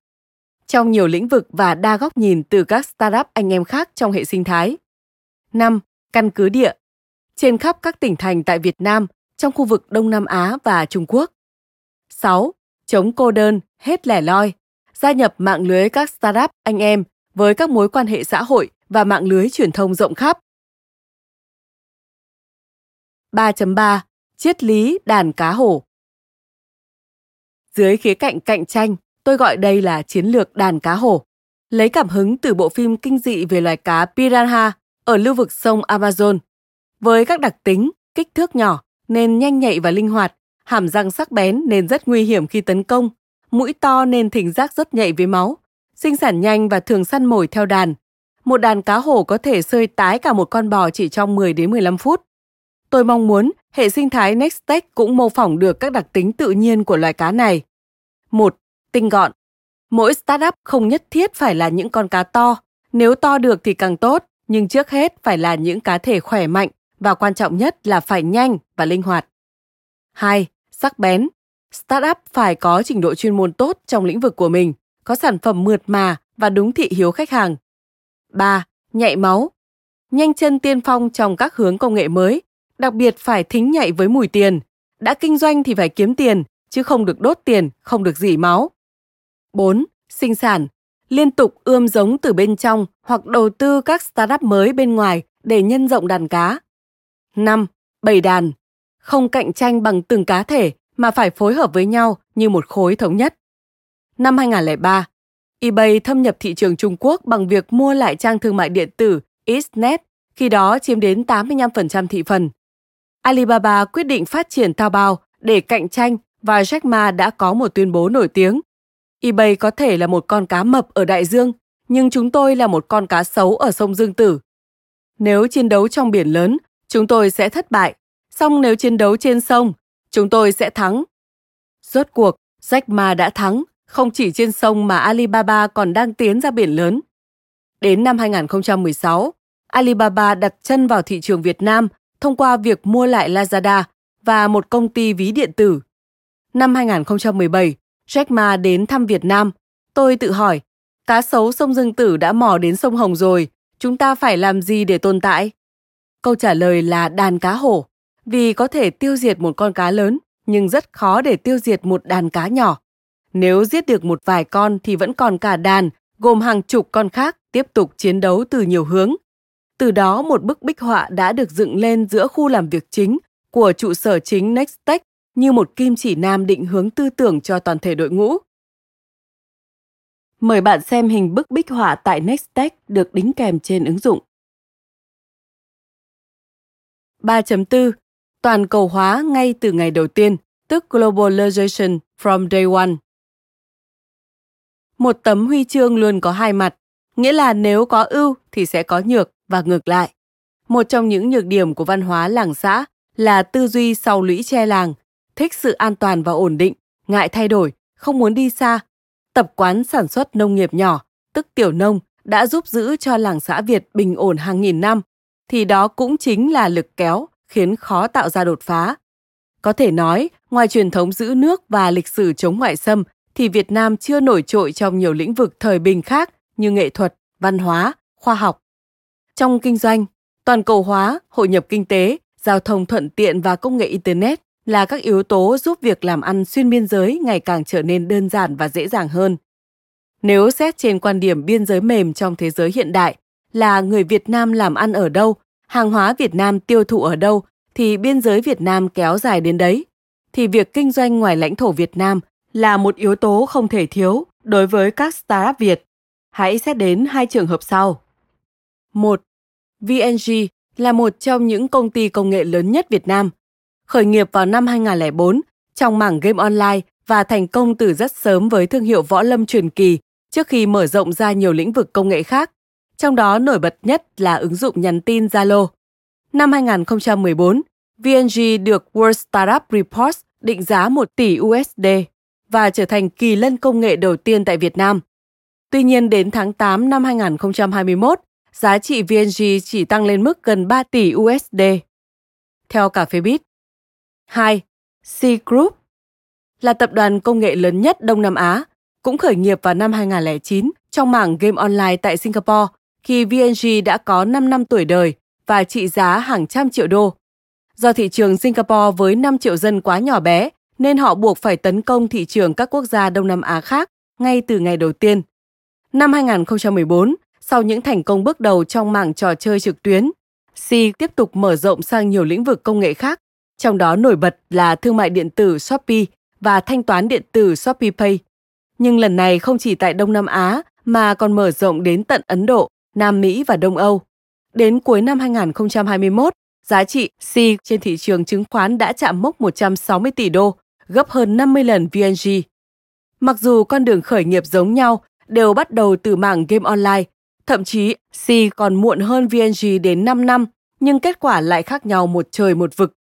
[SPEAKER 1] Trong nhiều lĩnh vực và đa góc nhìn từ các startup anh em khác trong hệ sinh thái. 5. Căn cứ địa. Trên khắp các tỉnh thành tại Việt Nam, trong khu vực Đông Nam Á và Trung Quốc. 6. Chống cô đơn, hết lẻ loi. Gia nhập mạng lưới các startup anh em với các mối quan hệ xã hội và mạng lưới truyền thông rộng khắp. 3.3 Triết lý đàn cá hổ Dưới khía cạnh cạnh tranh, tôi gọi đây là chiến lược đàn cá hổ. Lấy cảm hứng từ bộ phim kinh dị về loài cá piranha ở lưu vực sông Amazon. Với các đặc tính, kích thước nhỏ nên nhanh nhạy và linh hoạt, hàm răng sắc bén nên rất nguy hiểm khi tấn công, mũi to nên thính giác rất nhạy với máu, sinh sản nhanh và thường săn mồi theo đàn. Một đàn cá hổ có thể sơi tái cả một con bò chỉ trong 10 đến 15 phút. Tôi mong muốn hệ sinh thái Nextech cũng mô phỏng được các đặc tính tự nhiên của loài cá này. Một, Tinh gọn. Mỗi startup không nhất thiết phải là những con cá to, nếu to được thì càng tốt, nhưng trước hết phải là những cá thể khỏe mạnh và quan trọng nhất là phải nhanh và linh hoạt. 2. Sắc bén. Startup phải có trình độ chuyên môn tốt trong lĩnh vực của mình, có sản phẩm mượt mà và đúng thị hiếu khách hàng. 3. Nhạy máu. Nhanh chân tiên phong trong các hướng công nghệ mới, đặc biệt phải thính nhạy với mùi tiền. Đã kinh doanh thì phải kiếm tiền, chứ không được đốt tiền, không được dỉ máu. 4. Sinh sản. Liên tục ươm giống từ bên trong hoặc đầu tư các startup mới bên ngoài để nhân rộng đàn cá. 5. Bầy đàn. Không cạnh tranh bằng từng cá thể mà phải phối hợp với nhau như một khối thống nhất. Năm 2003, eBay thâm nhập thị trường Trung Quốc bằng việc mua lại trang thương mại điện tử Xnet, khi đó chiếm đến 85% thị phần. Alibaba quyết định phát triển Taobao để cạnh tranh và Jack Ma đã có một tuyên bố nổi tiếng. eBay có thể là một con cá mập ở đại dương, nhưng chúng tôi là một con cá sấu ở sông Dương Tử. Nếu chiến đấu trong biển lớn, chúng tôi sẽ thất bại. Song nếu chiến đấu trên sông, chúng tôi sẽ thắng. Rốt cuộc, Jack Ma đã thắng, không chỉ trên sông mà Alibaba còn đang tiến ra biển lớn. Đến năm 2016, Alibaba đặt chân vào thị trường Việt Nam thông qua việc mua lại Lazada và một công ty ví điện tử. Năm 2017, Jack Ma đến thăm Việt Nam. Tôi tự hỏi, cá sấu sông Dương Tử đã mò đến sông Hồng rồi, chúng ta phải làm gì để tồn tại? Câu trả lời là đàn cá hổ, vì có thể tiêu diệt một con cá lớn, nhưng rất khó để tiêu diệt một đàn cá nhỏ. Nếu giết được một vài con thì vẫn còn cả đàn, gồm hàng chục con khác tiếp tục chiến đấu từ nhiều hướng. Từ đó một bức bích họa đã được dựng lên giữa khu làm việc chính của trụ sở chính Nextech như một kim chỉ nam định hướng tư tưởng cho toàn thể đội ngũ. Mời bạn xem hình bức bích họa tại Nextech được đính kèm trên ứng dụng. 3.4 Toàn cầu hóa ngay từ ngày đầu tiên, tức Globalization from day one. Một tấm huy chương luôn có hai mặt, nghĩa là nếu có ưu thì sẽ có nhược và ngược lại. Một trong những nhược điểm của văn hóa làng xã là tư duy sau lũy che làng, thích sự an toàn và ổn định, ngại thay đổi, không muốn đi xa. Tập quán sản xuất nông nghiệp nhỏ, tức tiểu nông, đã giúp giữ cho làng xã Việt bình ổn hàng nghìn năm, thì đó cũng chính là lực kéo khiến khó tạo ra đột phá. Có thể nói, ngoài truyền thống giữ nước và lịch sử chống ngoại xâm, thì Việt Nam chưa nổi trội trong nhiều lĩnh vực thời bình khác như nghệ thuật, văn hóa, khoa học. Trong kinh doanh, toàn cầu hóa, hội nhập kinh tế, giao thông thuận tiện và công nghệ Internet là các yếu tố giúp việc làm ăn xuyên biên giới ngày càng trở nên đơn giản và dễ dàng hơn. Nếu xét trên quan điểm biên giới mềm trong thế giới hiện đại, là người Việt Nam làm ăn ở đâu, hàng hóa Việt Nam tiêu thụ ở đâu thì biên giới Việt Nam kéo dài đến đấy. Thì việc kinh doanh ngoài lãnh thổ Việt Nam là một yếu tố không thể thiếu đối với các startup Việt. Hãy xét đến hai trường hợp sau. Một, VNG là một trong những công ty công nghệ lớn nhất Việt Nam. Khởi nghiệp vào năm 2004 trong mảng game online và thành công từ rất sớm với thương hiệu võ lâm truyền kỳ trước khi mở rộng ra nhiều lĩnh vực công nghệ khác, trong đó nổi bật nhất là ứng dụng nhắn tin Zalo. Năm 2014, VNG được World Startup Report định giá 1 tỷ USD và trở thành kỳ lân công nghệ đầu tiên tại Việt Nam. Tuy nhiên đến tháng 8 năm 2021, giá trị VNG chỉ tăng lên mức gần 3 tỷ USD. Theo cà phê Bit. 2. C Group là tập đoàn công nghệ lớn nhất Đông Nam Á, cũng khởi nghiệp vào năm 2009 trong mảng game online tại Singapore khi VNG đã có 5 năm tuổi đời và trị giá hàng trăm triệu đô. Do thị trường Singapore với 5 triệu dân quá nhỏ bé, nên họ buộc phải tấn công thị trường các quốc gia Đông Nam Á khác ngay từ ngày đầu tiên. Năm 2014, sau những thành công bước đầu trong mảng trò chơi trực tuyến, C tiếp tục mở rộng sang nhiều lĩnh vực công nghệ khác, trong đó nổi bật là thương mại điện tử Shopee và thanh toán điện tử Shopee Pay. Nhưng lần này không chỉ tại Đông Nam Á mà còn mở rộng đến tận Ấn Độ, Nam Mỹ và Đông Âu. Đến cuối năm 2021, giá trị C trên thị trường chứng khoán đã chạm mốc 160 tỷ đô, gấp hơn 50 lần VNG. Mặc dù con đường khởi nghiệp giống nhau, đều bắt đầu từ mảng game online, thậm chí C còn muộn hơn VNG đến 5 năm, nhưng kết quả lại khác nhau một trời một vực.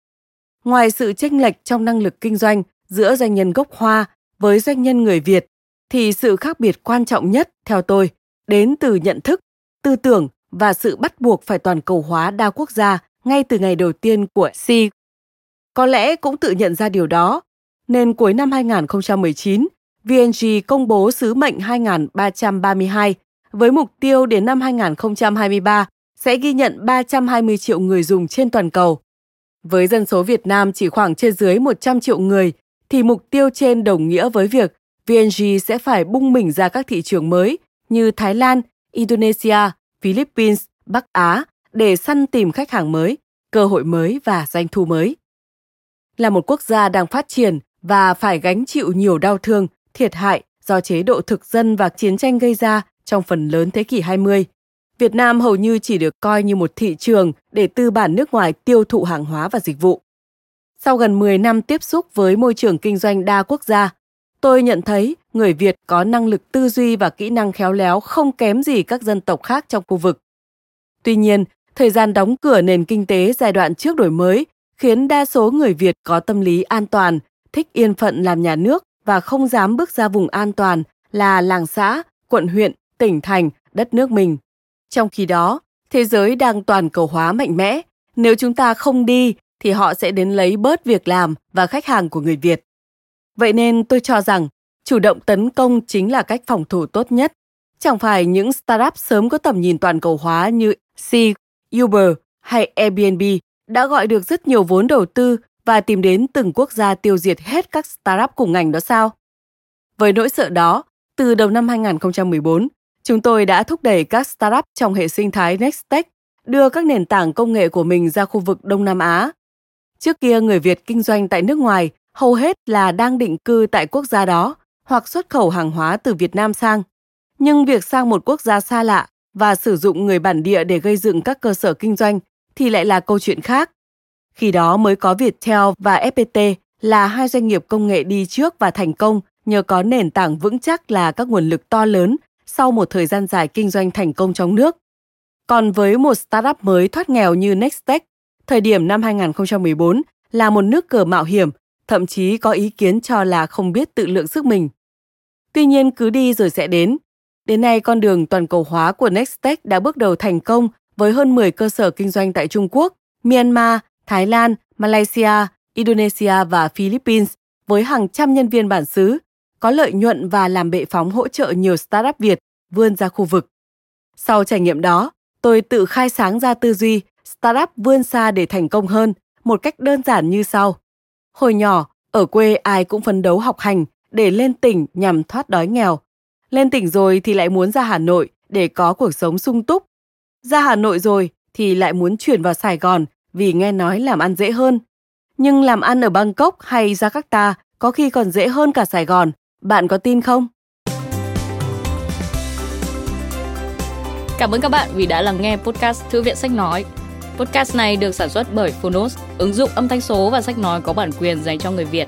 [SPEAKER 1] Ngoài sự chênh lệch trong năng lực kinh doanh giữa doanh nhân gốc Hoa với doanh nhân người Việt, thì sự khác biệt quan trọng nhất theo tôi đến từ nhận thức, tư tưởng và sự bắt buộc phải toàn cầu hóa đa quốc gia ngay từ ngày đầu tiên của C. Có lẽ cũng tự nhận ra điều đó, nên cuối năm 2019, VNG công bố sứ mệnh 2332 với mục tiêu đến năm 2023 sẽ ghi nhận 320 triệu người dùng trên toàn cầu. Với dân số Việt Nam chỉ khoảng trên dưới 100 triệu người, thì mục tiêu trên đồng nghĩa với việc VNG sẽ phải bung mình ra các thị trường mới như Thái Lan, Indonesia, Philippines, Bắc Á để săn tìm khách hàng mới, cơ hội mới và doanh thu mới. Là một quốc gia đang phát triển và phải gánh chịu nhiều đau thương, thiệt hại do chế độ thực dân và chiến tranh gây ra trong phần lớn thế kỷ 20, Việt Nam hầu như chỉ được coi như một thị trường để tư bản nước ngoài tiêu thụ hàng hóa và dịch vụ. Sau gần 10 năm tiếp xúc với môi trường kinh doanh đa quốc gia, tôi nhận thấy người Việt có năng lực tư duy và kỹ năng khéo léo không kém gì các dân tộc khác trong khu vực. Tuy nhiên, thời gian đóng cửa nền kinh tế giai đoạn trước đổi mới khiến đa số người Việt có tâm lý an toàn, thích yên phận làm nhà nước và không dám bước ra vùng an toàn là làng xã, quận huyện, tỉnh thành, đất nước mình. Trong khi đó, thế giới đang toàn cầu hóa mạnh mẽ. Nếu chúng ta không đi thì họ sẽ đến lấy bớt việc làm và khách hàng của người Việt. Vậy nên tôi cho rằng chủ động tấn công chính là cách phòng thủ tốt nhất. Chẳng phải những startup sớm có tầm nhìn toàn cầu hóa như C, Uber hay Airbnb đã gọi được rất nhiều vốn đầu tư và tìm đến từng quốc gia tiêu diệt hết các startup cùng ngành đó sao? Với nỗi sợ đó, từ đầu năm 2014, chúng tôi đã thúc đẩy các startup trong hệ sinh thái Nextech đưa các nền tảng công nghệ của mình ra khu vực Đông Nam Á. Trước kia người Việt kinh doanh tại nước ngoài hầu hết là đang định cư tại quốc gia đó hoặc xuất khẩu hàng hóa từ Việt Nam sang. Nhưng việc sang một quốc gia xa lạ và sử dụng người bản địa để gây dựng các cơ sở kinh doanh thì lại là câu chuyện khác. Khi đó mới có Viettel và FPT là hai doanh nghiệp công nghệ đi trước và thành công nhờ có nền tảng vững chắc là các nguồn lực to lớn sau một thời gian dài kinh doanh thành công trong nước. Còn với một startup mới thoát nghèo như Nextech, thời điểm năm 2014 là một nước cờ mạo hiểm, thậm chí có ý kiến cho là không biết tự lượng sức mình. Tuy nhiên cứ đi rồi sẽ đến. Đến nay con đường toàn cầu hóa của Nextech đã bước đầu thành công với hơn 10 cơ sở kinh doanh tại Trung Quốc, Myanmar, Thái Lan, Malaysia, Indonesia và Philippines với hàng trăm nhân viên bản xứ, có lợi nhuận và làm bệ phóng hỗ trợ nhiều startup Việt vươn ra khu vực. Sau trải nghiệm đó, tôi tự khai sáng ra tư duy startup vươn xa để thành công hơn một cách đơn giản như sau. Hồi nhỏ, ở quê ai cũng phấn đấu học hành để lên tỉnh nhằm thoát đói nghèo. Lên tỉnh rồi thì lại muốn ra Hà Nội để có cuộc sống sung túc. Ra Hà Nội rồi thì lại muốn chuyển vào Sài Gòn vì nghe nói làm ăn dễ hơn. Nhưng làm ăn ở Bangkok hay Jakarta có khi còn dễ hơn cả Sài Gòn. Bạn có tin không?
[SPEAKER 3] Cảm ơn các bạn vì đã lắng nghe podcast Thư viện Sách Nói. Podcast này được sản xuất bởi Phonos, ứng dụng âm thanh số và sách nói có bản quyền dành cho người Việt.